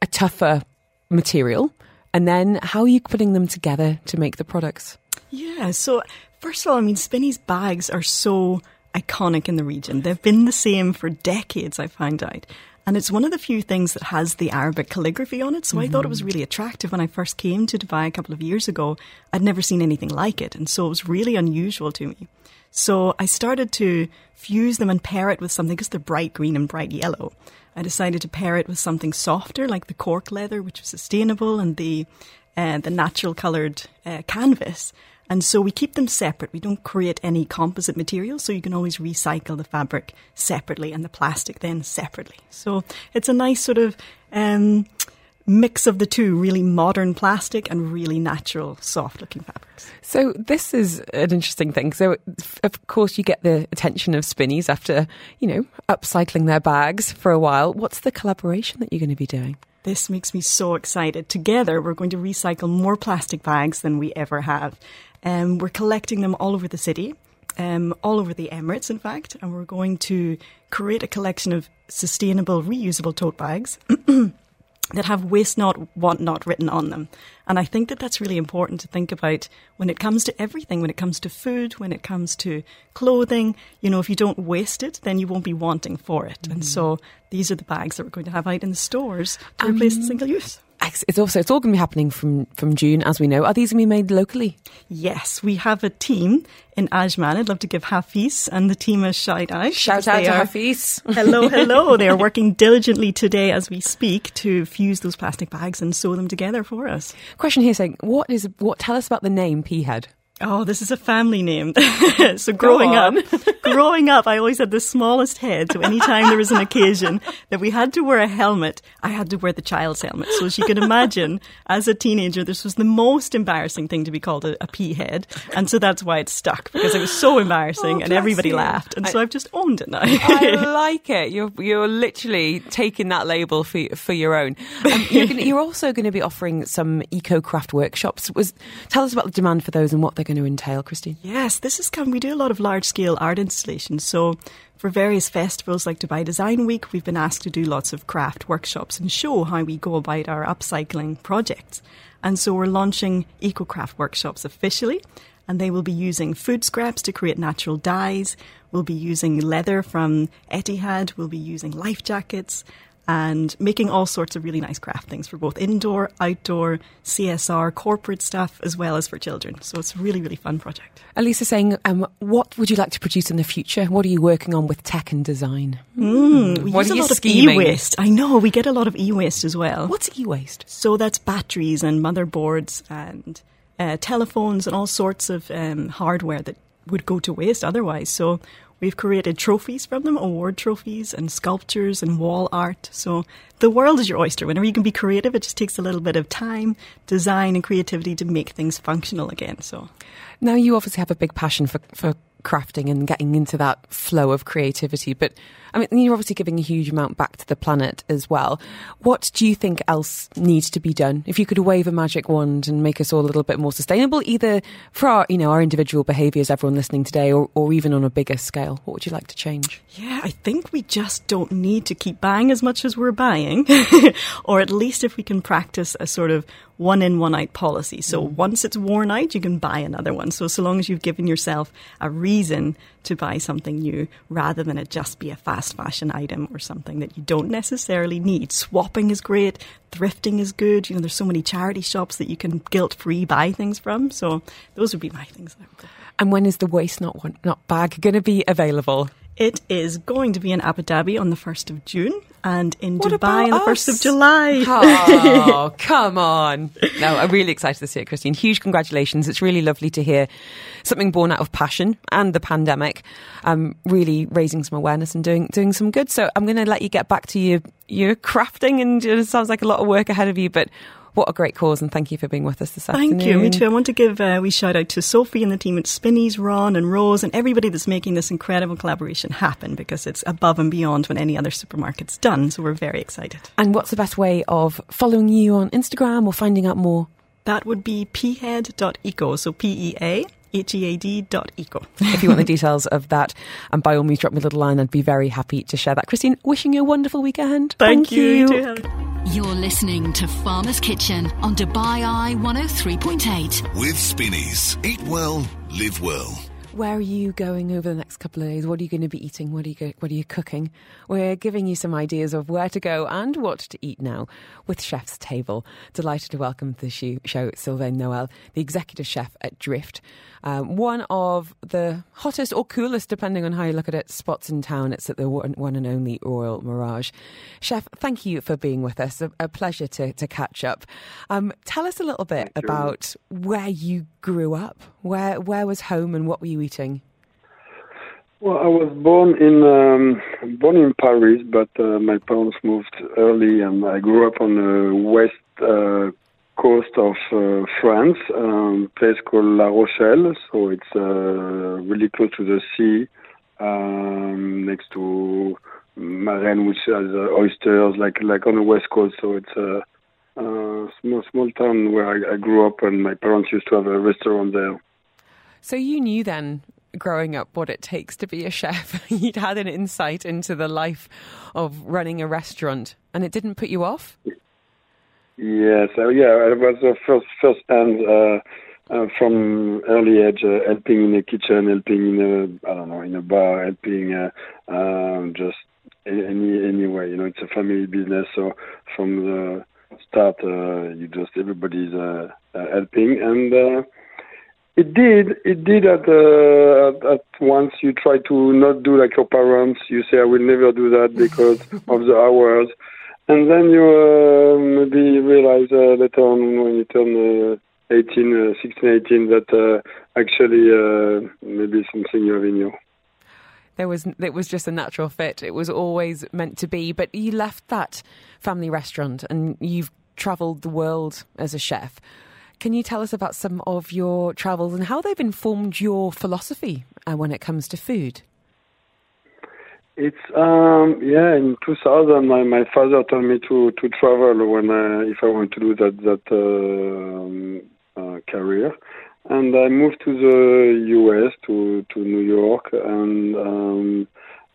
a tougher material, and then how are you putting them together to make the products? Yeah, so first of all, I mean, Spinneys bags are so iconic in the region. They've been the same for decades, I found out. And it's one of the few things that has the Arabic calligraphy on it. So mm-hmm. I thought it was really attractive when I first came to Dubai a couple of years ago. I'd never seen anything like it. And so it was really unusual to me. So I started to fuse them and pair it with something because they're bright green and bright yellow. I decided to pair it with something softer like the cork leather, which was sustainable, and the uh, the natural coloured uh, canvas. And so we keep them separate. We don't create any composite material, so you can always recycle the fabric separately and the plastic then separately. So it's a nice sort of um, mix of the two really modern plastic and really natural, soft looking fabrics. So, this is an interesting thing. So, of course, you get the attention of Spinneys after, you know, upcycling their bags for a while. What's the collaboration that you're going to be doing? This makes me so excited. Together, we're going to recycle more plastic bags than we ever have. Um, we're collecting them all over the city, um, all over the Emirates, in fact, and we're going to create a collection of sustainable, reusable tote bags. that have waste not, want not written on them. And I think that that's really important to think about when it comes to everything, when it comes to food, when it comes to clothing. You know, if you don't waste it, then you won't be wanting for it. Mm. And so these are the bags that we're going to have out in the stores to um, replace the single use. It's also it's all going to be happening from from June, as we know. Are these going to be made locally? Yes, we have a team in Ajman. I'd love to give Hafiz and the team a shout out. Shout out to are, Hafiz. hello, hello. they are working diligently today as we speak to fuse those plastic bags and sew them together for us. Question here saying, what is what? Tell us about the name Peahead. Oh, this is a family name. so growing up, growing up, I always had the smallest head. So anytime there was an occasion that we had to wear a helmet, I had to wear the child's helmet. So as you can imagine, as a teenager, this was the most embarrassing thing to be called a, a pea head. And so that's why it stuck because it was so embarrassing oh, and everybody you. laughed. And I, so I've just owned it now. I like it. You're, you're literally taking that label for, for your own. Um, you're, gonna, you're also going to be offering some eco craft workshops. Was, tell us about the demand for those and what they're going to entail, Christine? Yes, this is come. We do a lot of large scale art installations. So, for various festivals like Dubai Design Week, we've been asked to do lots of craft workshops and show how we go about our upcycling projects. And so, we're launching eco craft workshops officially, and they will be using food scraps to create natural dyes. We'll be using leather from Etihad. We'll be using life jackets and making all sorts of really nice craft things for both indoor, outdoor, CSR, corporate stuff, as well as for children. So it's a really, really fun project. Elisa saying, um, what would you like to produce in the future? What are you working on with tech and design? Mm, we what use a lot scheming? of e-waste. I know, we get a lot of e-waste as well. What's e-waste? So that's batteries and motherboards and uh, telephones and all sorts of um, hardware that would go to waste otherwise. So We've created trophies from them, award trophies and sculptures and wall art. So the world is your oyster. Whenever you can be creative, it just takes a little bit of time, design, and creativity to make things functional again. So now you obviously have a big passion for, for crafting and getting into that flow of creativity. But I mean, you're obviously giving a huge amount back to the planet as well. What do you think else needs to be done? If you could wave a magic wand and make us all a little bit more sustainable, either for our, you know, our individual behaviours, everyone listening today, or, or even on a bigger scale, what would you like to change? Yeah, I think we just don't need to keep buying as much as we're buying, or at least if we can practice a sort of one in, one out policy. So mm. once it's worn out, you can buy another one. So so long as you've given yourself a reason to buy something new rather than it just be a fast fashion item or something that you don't necessarily need. Swapping is great, thrifting is good. You know, there's so many charity shops that you can guilt free buy things from. So those would be my things. And when is the waste not not bag going to be available? It is going to be in Abu Dhabi on the 1st of June and in what Dubai on the 1st of July. Oh, come on. No, I'm really excited to see it, Christine. Huge congratulations. It's really lovely to hear something born out of passion and the pandemic, um, really raising some awareness and doing doing some good. So I'm going to let you get back to your, your crafting and it sounds like a lot of work ahead of you, but what a great cause, and thank you for being with us this afternoon. Thank you. Me too. I want to give uh, a wee shout out to Sophie and the team at Spinneys, Ron and Rose, and everybody that's making this incredible collaboration happen because it's above and beyond what any other supermarket's done. So we're very excited. And what's the best way of following you on Instagram or finding out more? That would be peahead.eco, so P E A H-E-A-D dot eco. if you want the details of that, and by all means, drop me a little line. I'd be very happy to share that. Christine, wishing you a wonderful weekend. Thank, Thank you. you. You're listening to Farmer's Kitchen on Dubai Eye 103.8. With Spinneys. Eat well, live well. Where are you going over the next couple of days? What are you going to be eating? What are you go- What are you cooking? We're giving you some ideas of where to go and what to eat now with Chef's Table. Delighted to welcome to the show, Sylvain Noel, the executive chef at Drift, um, one of the hottest or coolest, depending on how you look at it, spots in town. It's at the one, one and only Royal Mirage. Chef, thank you for being with us. A, a pleasure to, to catch up. Um, tell us a little bit about where you grew up. Where where was home and what were you eating? Well, I was born in um, born in Paris, but uh, my parents moved early, and I grew up on the west uh, coast of uh, France, um, place called La Rochelle. So it's uh, really close to the sea, um, next to Marennes, which has uh, oysters, like like on the west coast. So it's a small small town where I, I grew up, and my parents used to have a restaurant there. So you knew then, growing up, what it takes to be a chef. You'd had an insight into the life of running a restaurant, and it didn't put you off. Yes, uh, yeah, I was uh, first first hand uh, uh, from early age, uh, helping in the kitchen, helping in a I don't know in a bar, helping uh, um, just any anyway. You know, it's a family business, so from the start, uh, you just everybody's uh, uh, helping, and uh, it did it did at, uh, at at once you try to not do like your parents. You say I will never do that because of the hours. And then you uh, maybe realize uh, later on when you turn uh, 18, uh, 16, 18 that uh, actually uh, maybe something you have in you. There was it was just a natural fit. It was always meant to be. But you left that family restaurant, and you've travelled the world as a chef. Can you tell us about some of your travels and how they've informed your philosophy uh, when it comes to food? It's um yeah in 2000 my, my father told me to to travel when uh, if I want to do that that um, uh, career and I moved to the US to to New York and um,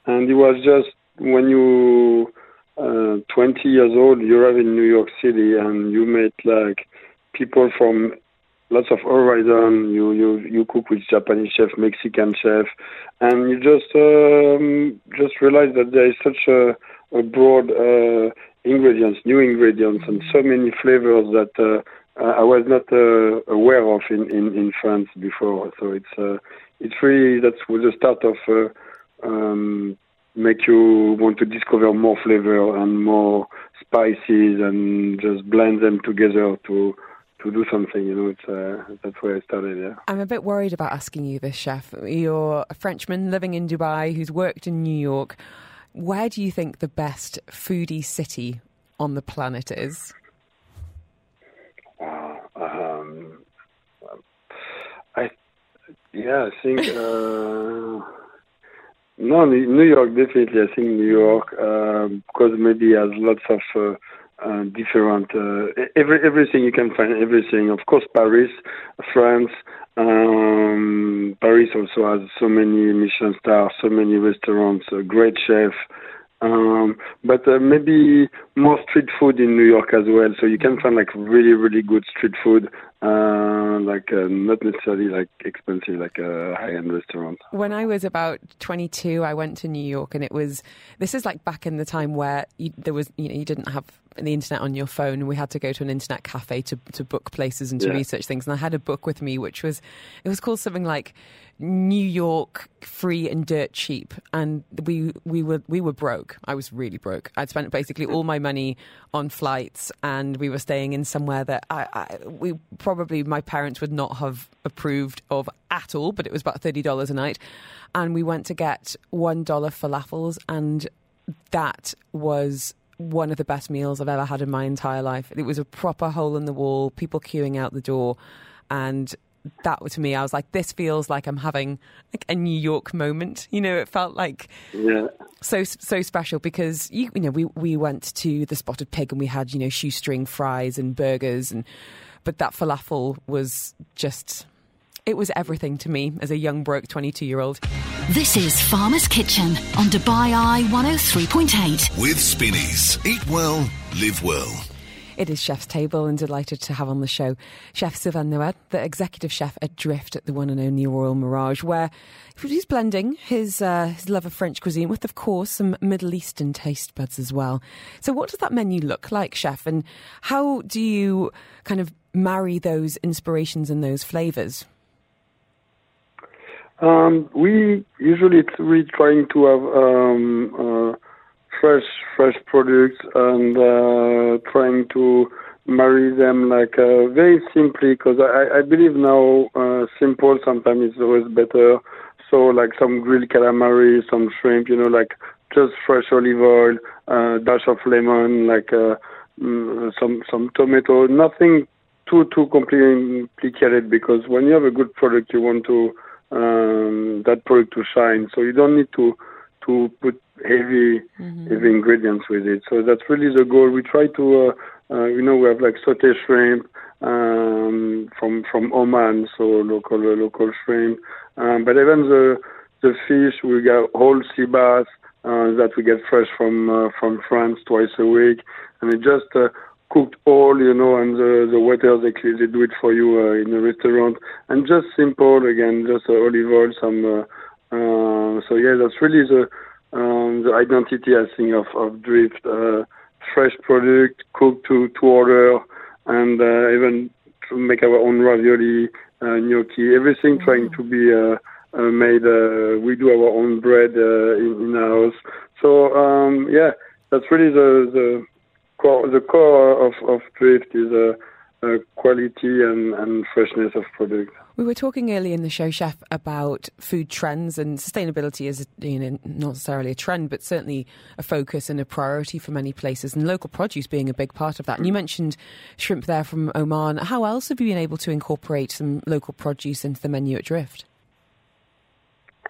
and it was just when you uh, 20 years old you arrive in New York City and you meet like people from lots of horizon. You you you cook with Japanese chef, Mexican chef, and you just um, just realize that there is such a, a broad uh, ingredients, new ingredients, and so many flavors that uh, I was not uh, aware of in, in, in France before. So it's uh, it's really that's the start of. Uh, um, make you want to discover more flavor and more spices and just blend them together to to do something. You know, it's uh, that's where I started. Yeah. I'm a bit worried about asking you this, chef. You're a Frenchman living in Dubai who's worked in New York. Where do you think the best foodie city on the planet is? Wow. Um, I yeah, I think uh, no, New York definitely. I think New York um, because maybe has lots of. Uh, uh, different uh, every everything you can find everything of course Paris France um, Paris also has so many Michelin stars so many restaurants a great chef um, but uh, maybe more street food in New York as well so you can find like really really good street food uh, like uh, not necessarily like expensive like a high-end restaurant When I was about 22, I went to New York, and it was this is like back in the time where you, there was you know you didn't have the internet on your phone, and we had to go to an internet cafe to to book places and to Yeah. research things. And I had a book with me, which was it was called something like New York Free and Dirt Cheap, and we we were we were broke. I was really broke. I'd spent basically all my money on flights, and we were staying in somewhere that I, I we probably my parents would not have approved of at all, but it was about thirty dollars a night, and we went to get one dollar falafels, and that was one of the best meals I've ever had in my entire life. It was a proper hole in the wall, people queuing out the door, and that to me, I was like, this feels like I'm having like a New York moment. You know, it felt like yeah so so special because you, you know we we went to the Spotted Pig and we had you know shoestring fries and burgers and but that falafel was just It was everything to me as a young, broke 22 year old. This is Farmer's Kitchen on Dubai Eye 103.8. With Spinneys. Eat well, live well. It is Chef's Table and delighted to have on the show Chef Sylvain Nouad, the executive chef at Drift at the one and only Royal Mirage, where he's blending his, uh, his love of French cuisine with, of course, some Middle Eastern taste buds as well. So, what does that menu look like, Chef? And how do you kind of marry those inspirations and those flavours? Um, we usually we trying to have um, uh, fresh fresh products and uh, trying to marry them like uh, very simply because I, I believe now uh, simple sometimes is always better. So like some grilled calamari, some shrimp, you know, like just fresh olive oil, uh, dash of lemon, like uh, mm, some some tomato, nothing too too complicated because when you have a good product, you want to um, that product to shine. So you don't need to to put heavy mm-hmm. heavy ingredients with it. So that's really the goal. We try to, uh, uh, you know, we have like sauté shrimp um, from from Oman, so local uh, local shrimp. Um, but even the the fish, we got whole sea bass uh, that we get fresh from uh, from France twice a week, and it just uh, cooked all, you know, and the the waiters they they do it for you uh, in a restaurant, and just simple again, just uh, olive oil, some. Uh, uh, so yeah, that's really the um, the identity I think of of Drift. Uh, fresh product, cooked to to order, and uh, even to make our own ravioli, uh, gnocchi, everything mm-hmm. trying to be uh, uh, made. Uh, we do our own bread uh, in, in our house. So um, yeah, that's really the the core. The core of of Drift is. Uh, uh, quality and, and freshness of product. We were talking earlier in the show, Chef, about food trends and sustainability is you know, not necessarily a trend, but certainly a focus and a priority for many places, and local produce being a big part of that. And you mm. mentioned shrimp there from Oman. How else have you been able to incorporate some local produce into the menu at Drift?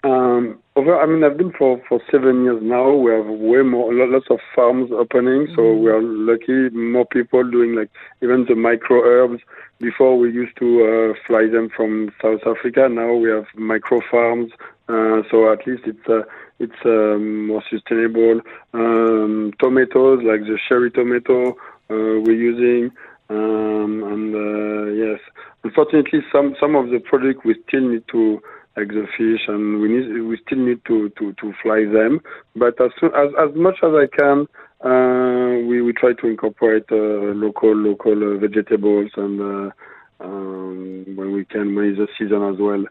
Um, over, I mean, I've been for, for seven years now. We have way more, lots of farms opening, so mm-hmm. we are lucky. More people doing like even the micro herbs. Before we used to uh, fly them from South Africa. Now we have micro farms, uh, so at least it's uh, it's um, more sustainable. Um, tomatoes like the cherry tomato uh, we're using. Um, and uh, yes, unfortunately, some some of the product we still need to like the fish, and we need we still need to to, to fly them. But as soon, as as much as I can, uh, we we try to incorporate uh, local local uh, vegetables, and uh, um, when we can, when the season as well.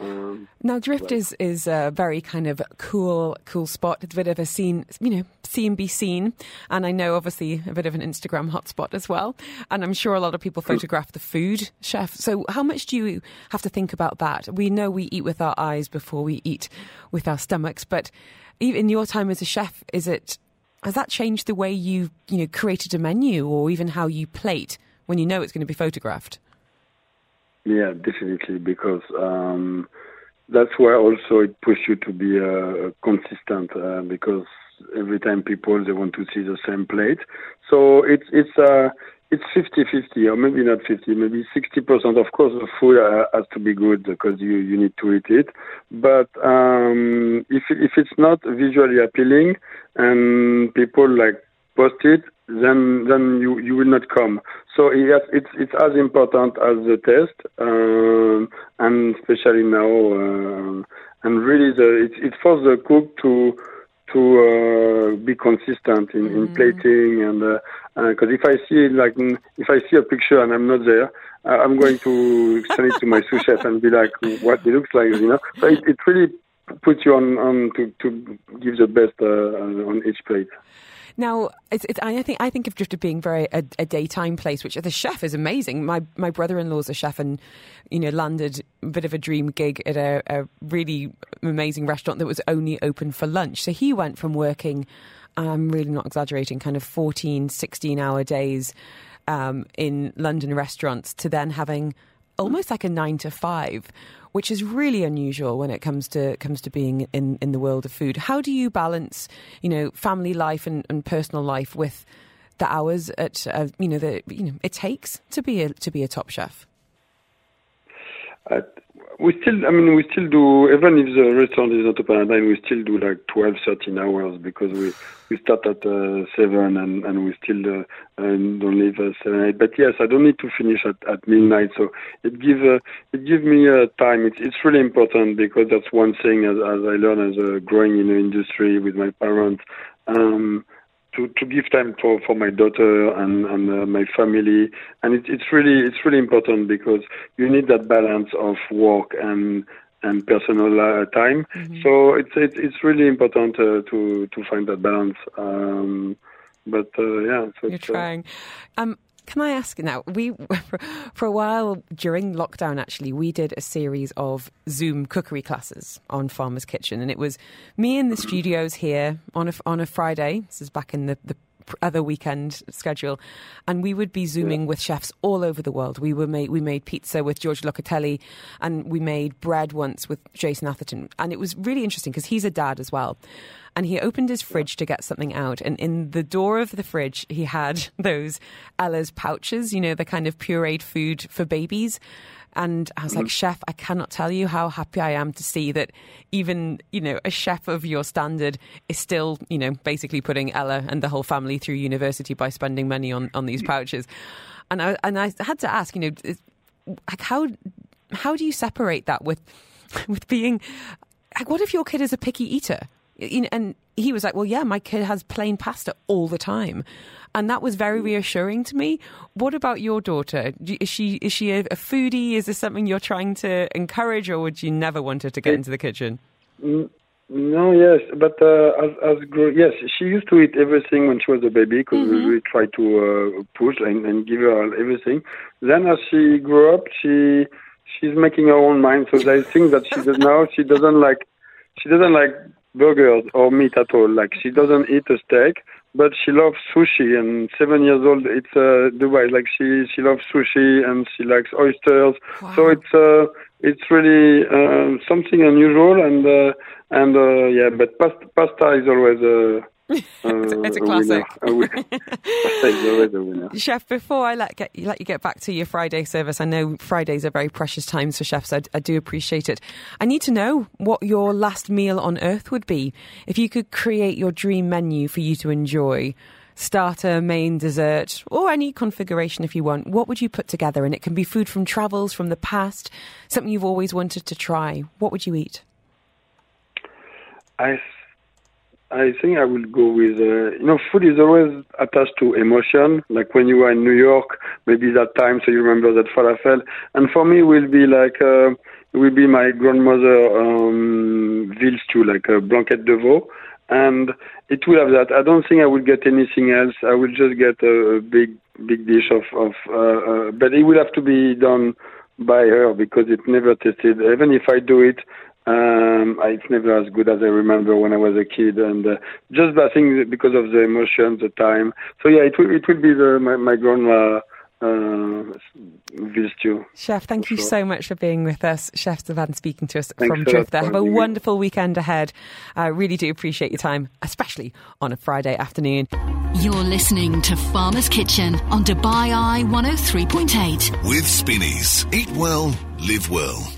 Um, now, Drift is is a very kind of cool, cool spot. It's a bit of a scene, you know, see and be seen. And I know, obviously, a bit of an Instagram hotspot as well. And I'm sure a lot of people photograph the food, chef. So, how much do you have to think about that? We know we eat with our eyes before we eat with our stomachs, but in your time as a chef, is it has that changed the way you you know created a menu or even how you plate when you know it's going to be photographed? Yeah, definitely, because um, that's where also it pushes you to be uh, consistent. Uh, because every time people they want to see the same plate, so it's it's uh, it's 50-50 or maybe not 50 maybe 60% of course the food uh, has to be good because you, you need to eat it but um, if, if it's not visually appealing and people like post it then then you you will not come. So yes, it's it's as important as the test, um, and especially now, uh, and really the it's it's for the cook to to uh, be consistent in, in mm. plating and because uh, uh if I see like if I see a picture and I'm not there, uh, I'm going to send it to my sous chef and be like, what it looks like, you know. So it, it really puts you on on to to give the best uh, on each plate. Now, it's, it's, I think I think of Drifted being very a, a, daytime place, which the chef is amazing. My my brother in law's a chef, and you know landed a bit of a dream gig at a, a really amazing restaurant that was only open for lunch. So he went from working, I'm really not exaggerating, kind of 14, 16 hour days um, in London restaurants to then having almost like a nine to five which is really unusual when it comes to comes to being in, in the world of food. How do you balance, you know, family life and, and personal life with the hours at uh, you know the you know it takes to be a to be a top chef? Uh, we still, I mean, we still do, even if the restaurant is not open at nine, we still do like 12, 13 hours because we, we start at uh, seven and, and we still uh, don't leave at seven, eight. But yes, I don't need to finish at, at midnight. So it gives, uh, it gives me uh, time. It's, it's really important because that's one thing as, as I learned as uh, growing in the industry with my parents. Um, to, to give time for, for my daughter and, and uh, my family. And it, it's really it's really important because you need that balance of work and and personal uh, time. Mm-hmm. So it's, it's it's really important uh, to to find that balance. Um, but uh, yeah, so you're uh, trying. Um, can I ask now? We for a while during lockdown, actually, we did a series of Zoom cookery classes on Farmer's Kitchen, and it was me in the studios here on a on a Friday. This is back in the, the other weekend schedule, and we would be zooming with chefs all over the world. We were made we made pizza with Giorgio Locatelli, and we made bread once with Jason Atherton, and it was really interesting because he's a dad as well. And he opened his fridge to get something out, and in the door of the fridge, he had those Ella's pouches, you know, the kind of pureed food for babies. And I was like, mm-hmm. Chef, I cannot tell you how happy I am to see that even, you know, a chef of your standard is still, you know, basically putting Ella and the whole family through university by spending money on, on these pouches. And I, and I had to ask, you know, like how, how do you separate that with, with being, like, what if your kid is a picky eater? And he was like, well, yeah, my kid has plain pasta all the time and that was very reassuring to me. What about your daughter? Is she is she a, a foodie? Is this something you're trying to encourage, or would you never want her to get into the kitchen? No, yes, but uh, as as grow, yes, she used to eat everything when she was a baby because mm-hmm. we, we tried to uh, push and, and give her everything. Then as she grew up, she she's making her own mind. So there's things that she does now. She doesn't like she doesn't like burgers or meat at all. Like she doesn't eat a steak but she loves sushi and seven years old it's uh, dubai like she she loves sushi and she likes oysters wow. so it's uh it's really uh, something unusual and uh, and uh, yeah but pasta pasta is always uh, it's a classic. Chef, before I let get let you get back to your Friday service, I know Fridays are very precious times for chefs. I, I do appreciate it. I need to know what your last meal on earth would be if you could create your dream menu for you to enjoy. Starter, main, dessert, or any configuration if you want. What would you put together? And it can be food from travels from the past, something you've always wanted to try. What would you eat? I I think I will go with, uh, you know, food is always attached to emotion. Like when you were in New York, maybe that time, so you remember that falafel. And for me, will be like, uh, will be my grandmother um, veal stew, like a blanquette de veau. And it will have that. I don't think I will get anything else. I will just get a, a big, big dish of, of uh, uh, but it will have to be done by her because it never tasted. Even if I do it, um, it's never as good as I remember when I was a kid, and uh, just I think because of the emotion, the time. So yeah, it will it will be the, my my grandma. Uh, stew. Chef, thank you sure. so much for being with us. Chef Savan speaking to us Thanks from Drifter. Have a wonderful weekend ahead. I really do appreciate your time, especially on a Friday afternoon. You're listening to Farmer's Kitchen on Dubai Eye 103.8. With Spinneys. Eat well, live well.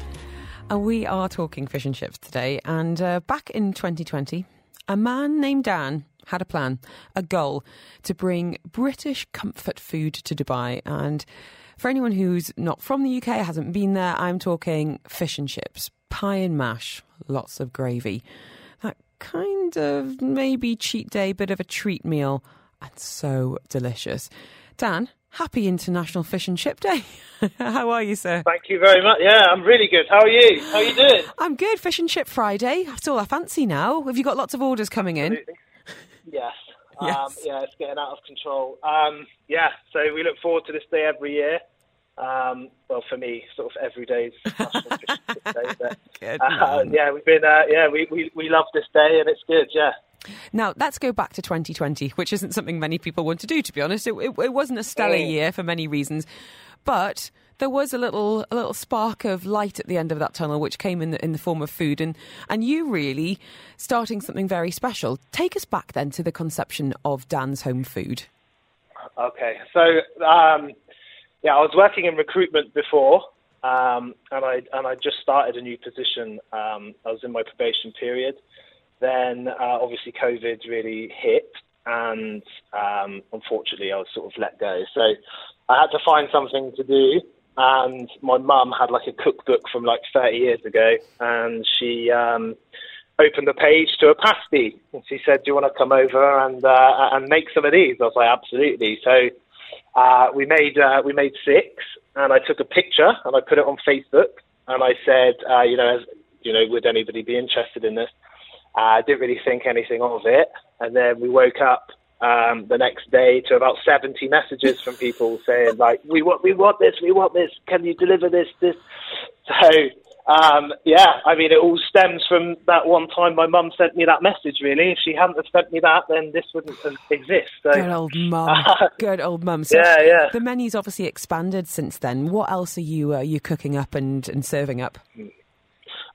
Uh, we are talking fish and chips today. And uh, back in 2020, a man named Dan had a plan, a goal to bring British comfort food to Dubai. And for anyone who's not from the UK, hasn't been there, I'm talking fish and chips, pie and mash, lots of gravy. That kind of maybe cheat day, bit of a treat meal, and so delicious. Dan, Happy International Fish and Chip Day. How are you, sir? Thank you very much. Yeah, I'm really good. How are you? How are you doing? I'm good. Fish and Chip Friday. That's all I fancy now. Have you got lots of orders coming in? Yes. yes. Um, yeah, it's getting out of control. Um, yeah, so we look forward to this day every year. Um, well, for me, sort of every day is National Fish and Chip Day. But, uh, yeah, we've been. Uh, yeah, we, we we love this day, and it's good. Yeah. Now, let's go back to 2020, which isn't something many people want to do, to be honest. It, it, it wasn't a stellar mm. year for many reasons, but there was a little a little spark of light at the end of that tunnel, which came in the, in the form of food, and and you really starting something very special. Take us back then to the conception of Dan's Home Food. Okay, so um, yeah, I was working in recruitment before, um, and I and I just started a new position. Um, I was in my probation period. Then uh, obviously COVID really hit, and um, unfortunately I was sort of let go. So I had to find something to do. And my mum had like a cookbook from like 30 years ago, and she um, opened the page to a pasty. And she said, "Do you want to come over and uh, and make some of these?" I was like, "Absolutely." So uh, we made uh, we made six, and I took a picture and I put it on Facebook, and I said, uh, you know, as, you know, would anybody be interested in this? Uh, I didn't really think anything of it, and then we woke up um, the next day to about 70 messages from people saying like, "We want, we want this, we want this. Can you deliver this, this?" So um, yeah, I mean, it all stems from that one time my mum sent me that message. Really, if she hadn't have sent me that, then this wouldn't exist. So, Good old mum. Good old mum. So yeah, yeah. The menu's obviously expanded since then. What else are you uh, you cooking up and, and serving up?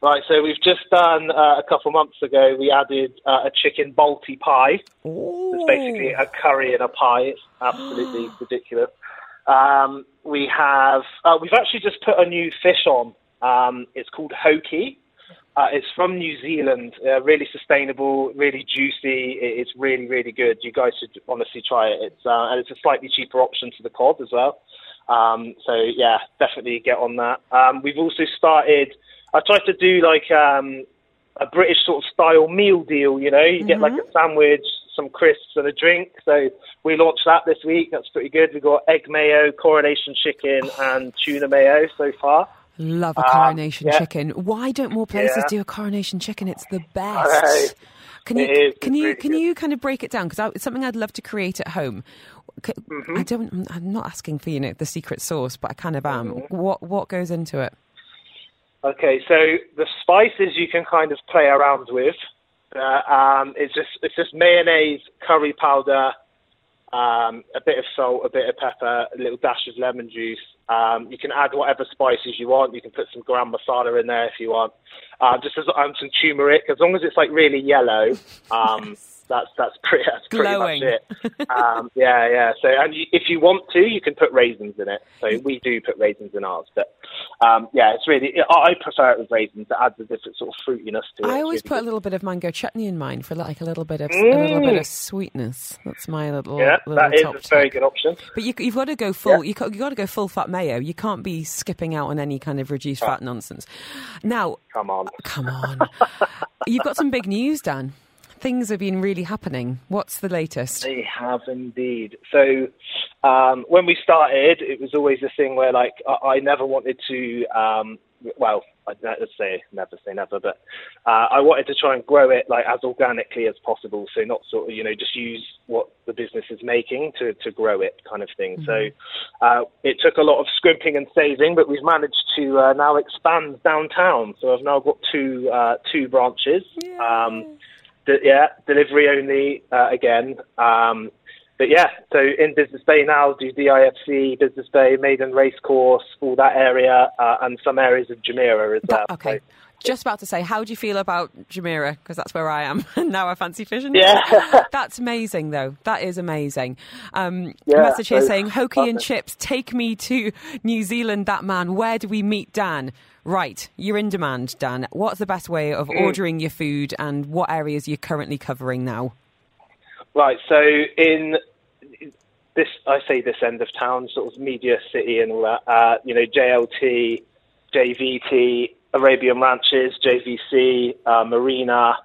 Right, so we've just done uh, a couple months ago. We added uh, a chicken balti pie. Ooh. It's basically a curry in a pie. It's absolutely ridiculous. Um, we have uh, we've actually just put a new fish on. Um, it's called Hoki. Uh, it's from New Zealand. Uh, really sustainable, really juicy. It's really, really good. You guys should honestly try it. It's uh, and it's a slightly cheaper option to the cod as well. Um, so yeah, definitely get on that. Um, we've also started. I tried to do like um, a British sort of style meal deal. You know, you mm-hmm. get like a sandwich, some crisps, and a drink. So we launched that this week. That's pretty good. We got egg mayo, coronation chicken, and tuna mayo so far. Love a coronation um, yeah. chicken. Why don't more places yeah. do a coronation chicken? It's the best. Can you is, can you can good. you kind of break it down? Because it's something I'd love to create at home. Mm-hmm. I don't. I'm not asking for you know the secret sauce, but I kind of am. Mm-hmm. What what goes into it? Okay, so the spices you can kind of play around with. Uh, um, it's just it's just mayonnaise, curry powder, um, a bit of salt, a bit of pepper, a little dash of lemon juice. Um, you can add whatever spices you want. You can put some garam masala in there if you want. Uh, just as um, some turmeric, as long as it's like really yellow. Um, yes that's that's pretty that's pretty much it. Um, yeah, yeah. So, and you, if you want to, you can put raisins in it. So we do put raisins in ours, but um, yeah, it's really I prefer it with raisins. It adds a different sort of fruitiness to it. I always really put good. a little bit of mango chutney in mine for like a little bit of mm. a little bit of sweetness. That's my little yeah. Little that is a very good option. But you, have got to go full. Yeah. You have got to go full fat mayo. You can't be skipping out on any kind of reduced fat nonsense. Now, come on, come on. You've got some big news, Dan things have been really happening. What's the latest? They have indeed. So um, when we started, it was always a thing where like I, I never wanted to. Um, well, I'd say never say never, but uh, I wanted to try and grow it like as organically as possible. So not sort of you know just use what the business is making to to grow it kind of thing. Mm-hmm. So uh, it took a lot of scrimping and saving, but we've managed to uh, now expand downtown. So I've now got two uh, two branches. Um, yeah, delivery only uh, again. Um, but yeah, so in Business Bay now, do DIFC, Business Bay, Meydan Racecourse, all that area, uh, and some areas of Jumeirah as well. That, okay. So, just about to say, how do you feel about Jumeirah? Because that's where I am. and now I fancy fishing. Yeah. that's amazing, though. That is amazing. Um, yeah, message here so, saying, Hoki and chips, take me to New Zealand, that man. Where do we meet Dan? Right, you're in demand, Dan. What's the best way of mm. ordering your food and what areas you're currently covering now? Right, so in this, I say this end of town, sort of media city and all that, uh, you know, JLT, JVT, Arabian Ranches, JVC, uh, Marina,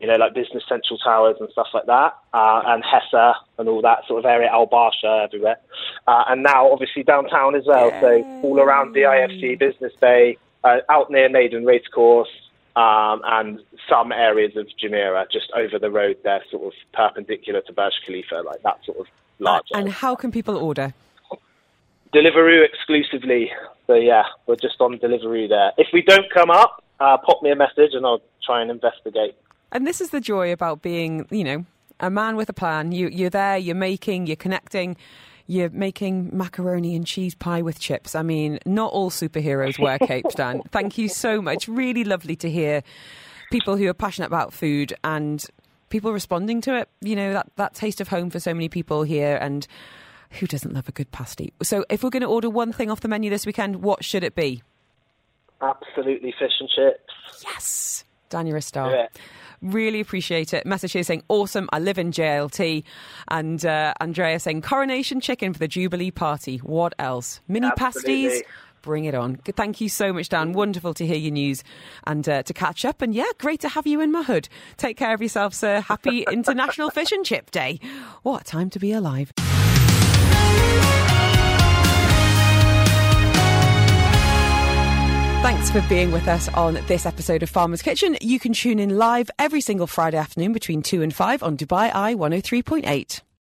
you know, like Business Central Towers and stuff like that, uh, and Hessa and all that sort of area, Al Barsha everywhere. Uh, and now, obviously, downtown as well. So, all around the IFC, Business Bay, uh, out near Meydan Racecourse, um, and some areas of Jumeirah just over the road there, sort of perpendicular to Burj Khalifa, like that sort of large. and how can people order? Deliveroo exclusively. So yeah, we're just on Deliveroo there. If we don't come up, uh, pop me a message and I'll try and investigate. And this is the joy about being, you know, a man with a plan. You, you're there, you're making, you're connecting you're making macaroni and cheese pie with chips. I mean, not all superheroes wear capes, Dan. Thank you so much. Really lovely to hear people who are passionate about food and people responding to it. You know, that, that taste of home for so many people here and who doesn't love a good pasty? So if we're going to order one thing off the menu this weekend, what should it be? Absolutely, fish and chips. Yes, Dan, you're a star. Really appreciate it. Message here saying, awesome, I live in JLT. And uh, Andrea saying, coronation chicken for the Jubilee party. What else? Mini Absolutely. pasties? Bring it on. Thank you so much, Dan. Wonderful to hear your news and uh, to catch up. And yeah, great to have you in my hood. Take care of yourself, sir. Happy International Fish and Chip Day. What a time to be alive. Thanks for being with us on this episode of Farmer's Kitchen. You can tune in live every single Friday afternoon between 2 and 5 on Dubai Eye 103.8.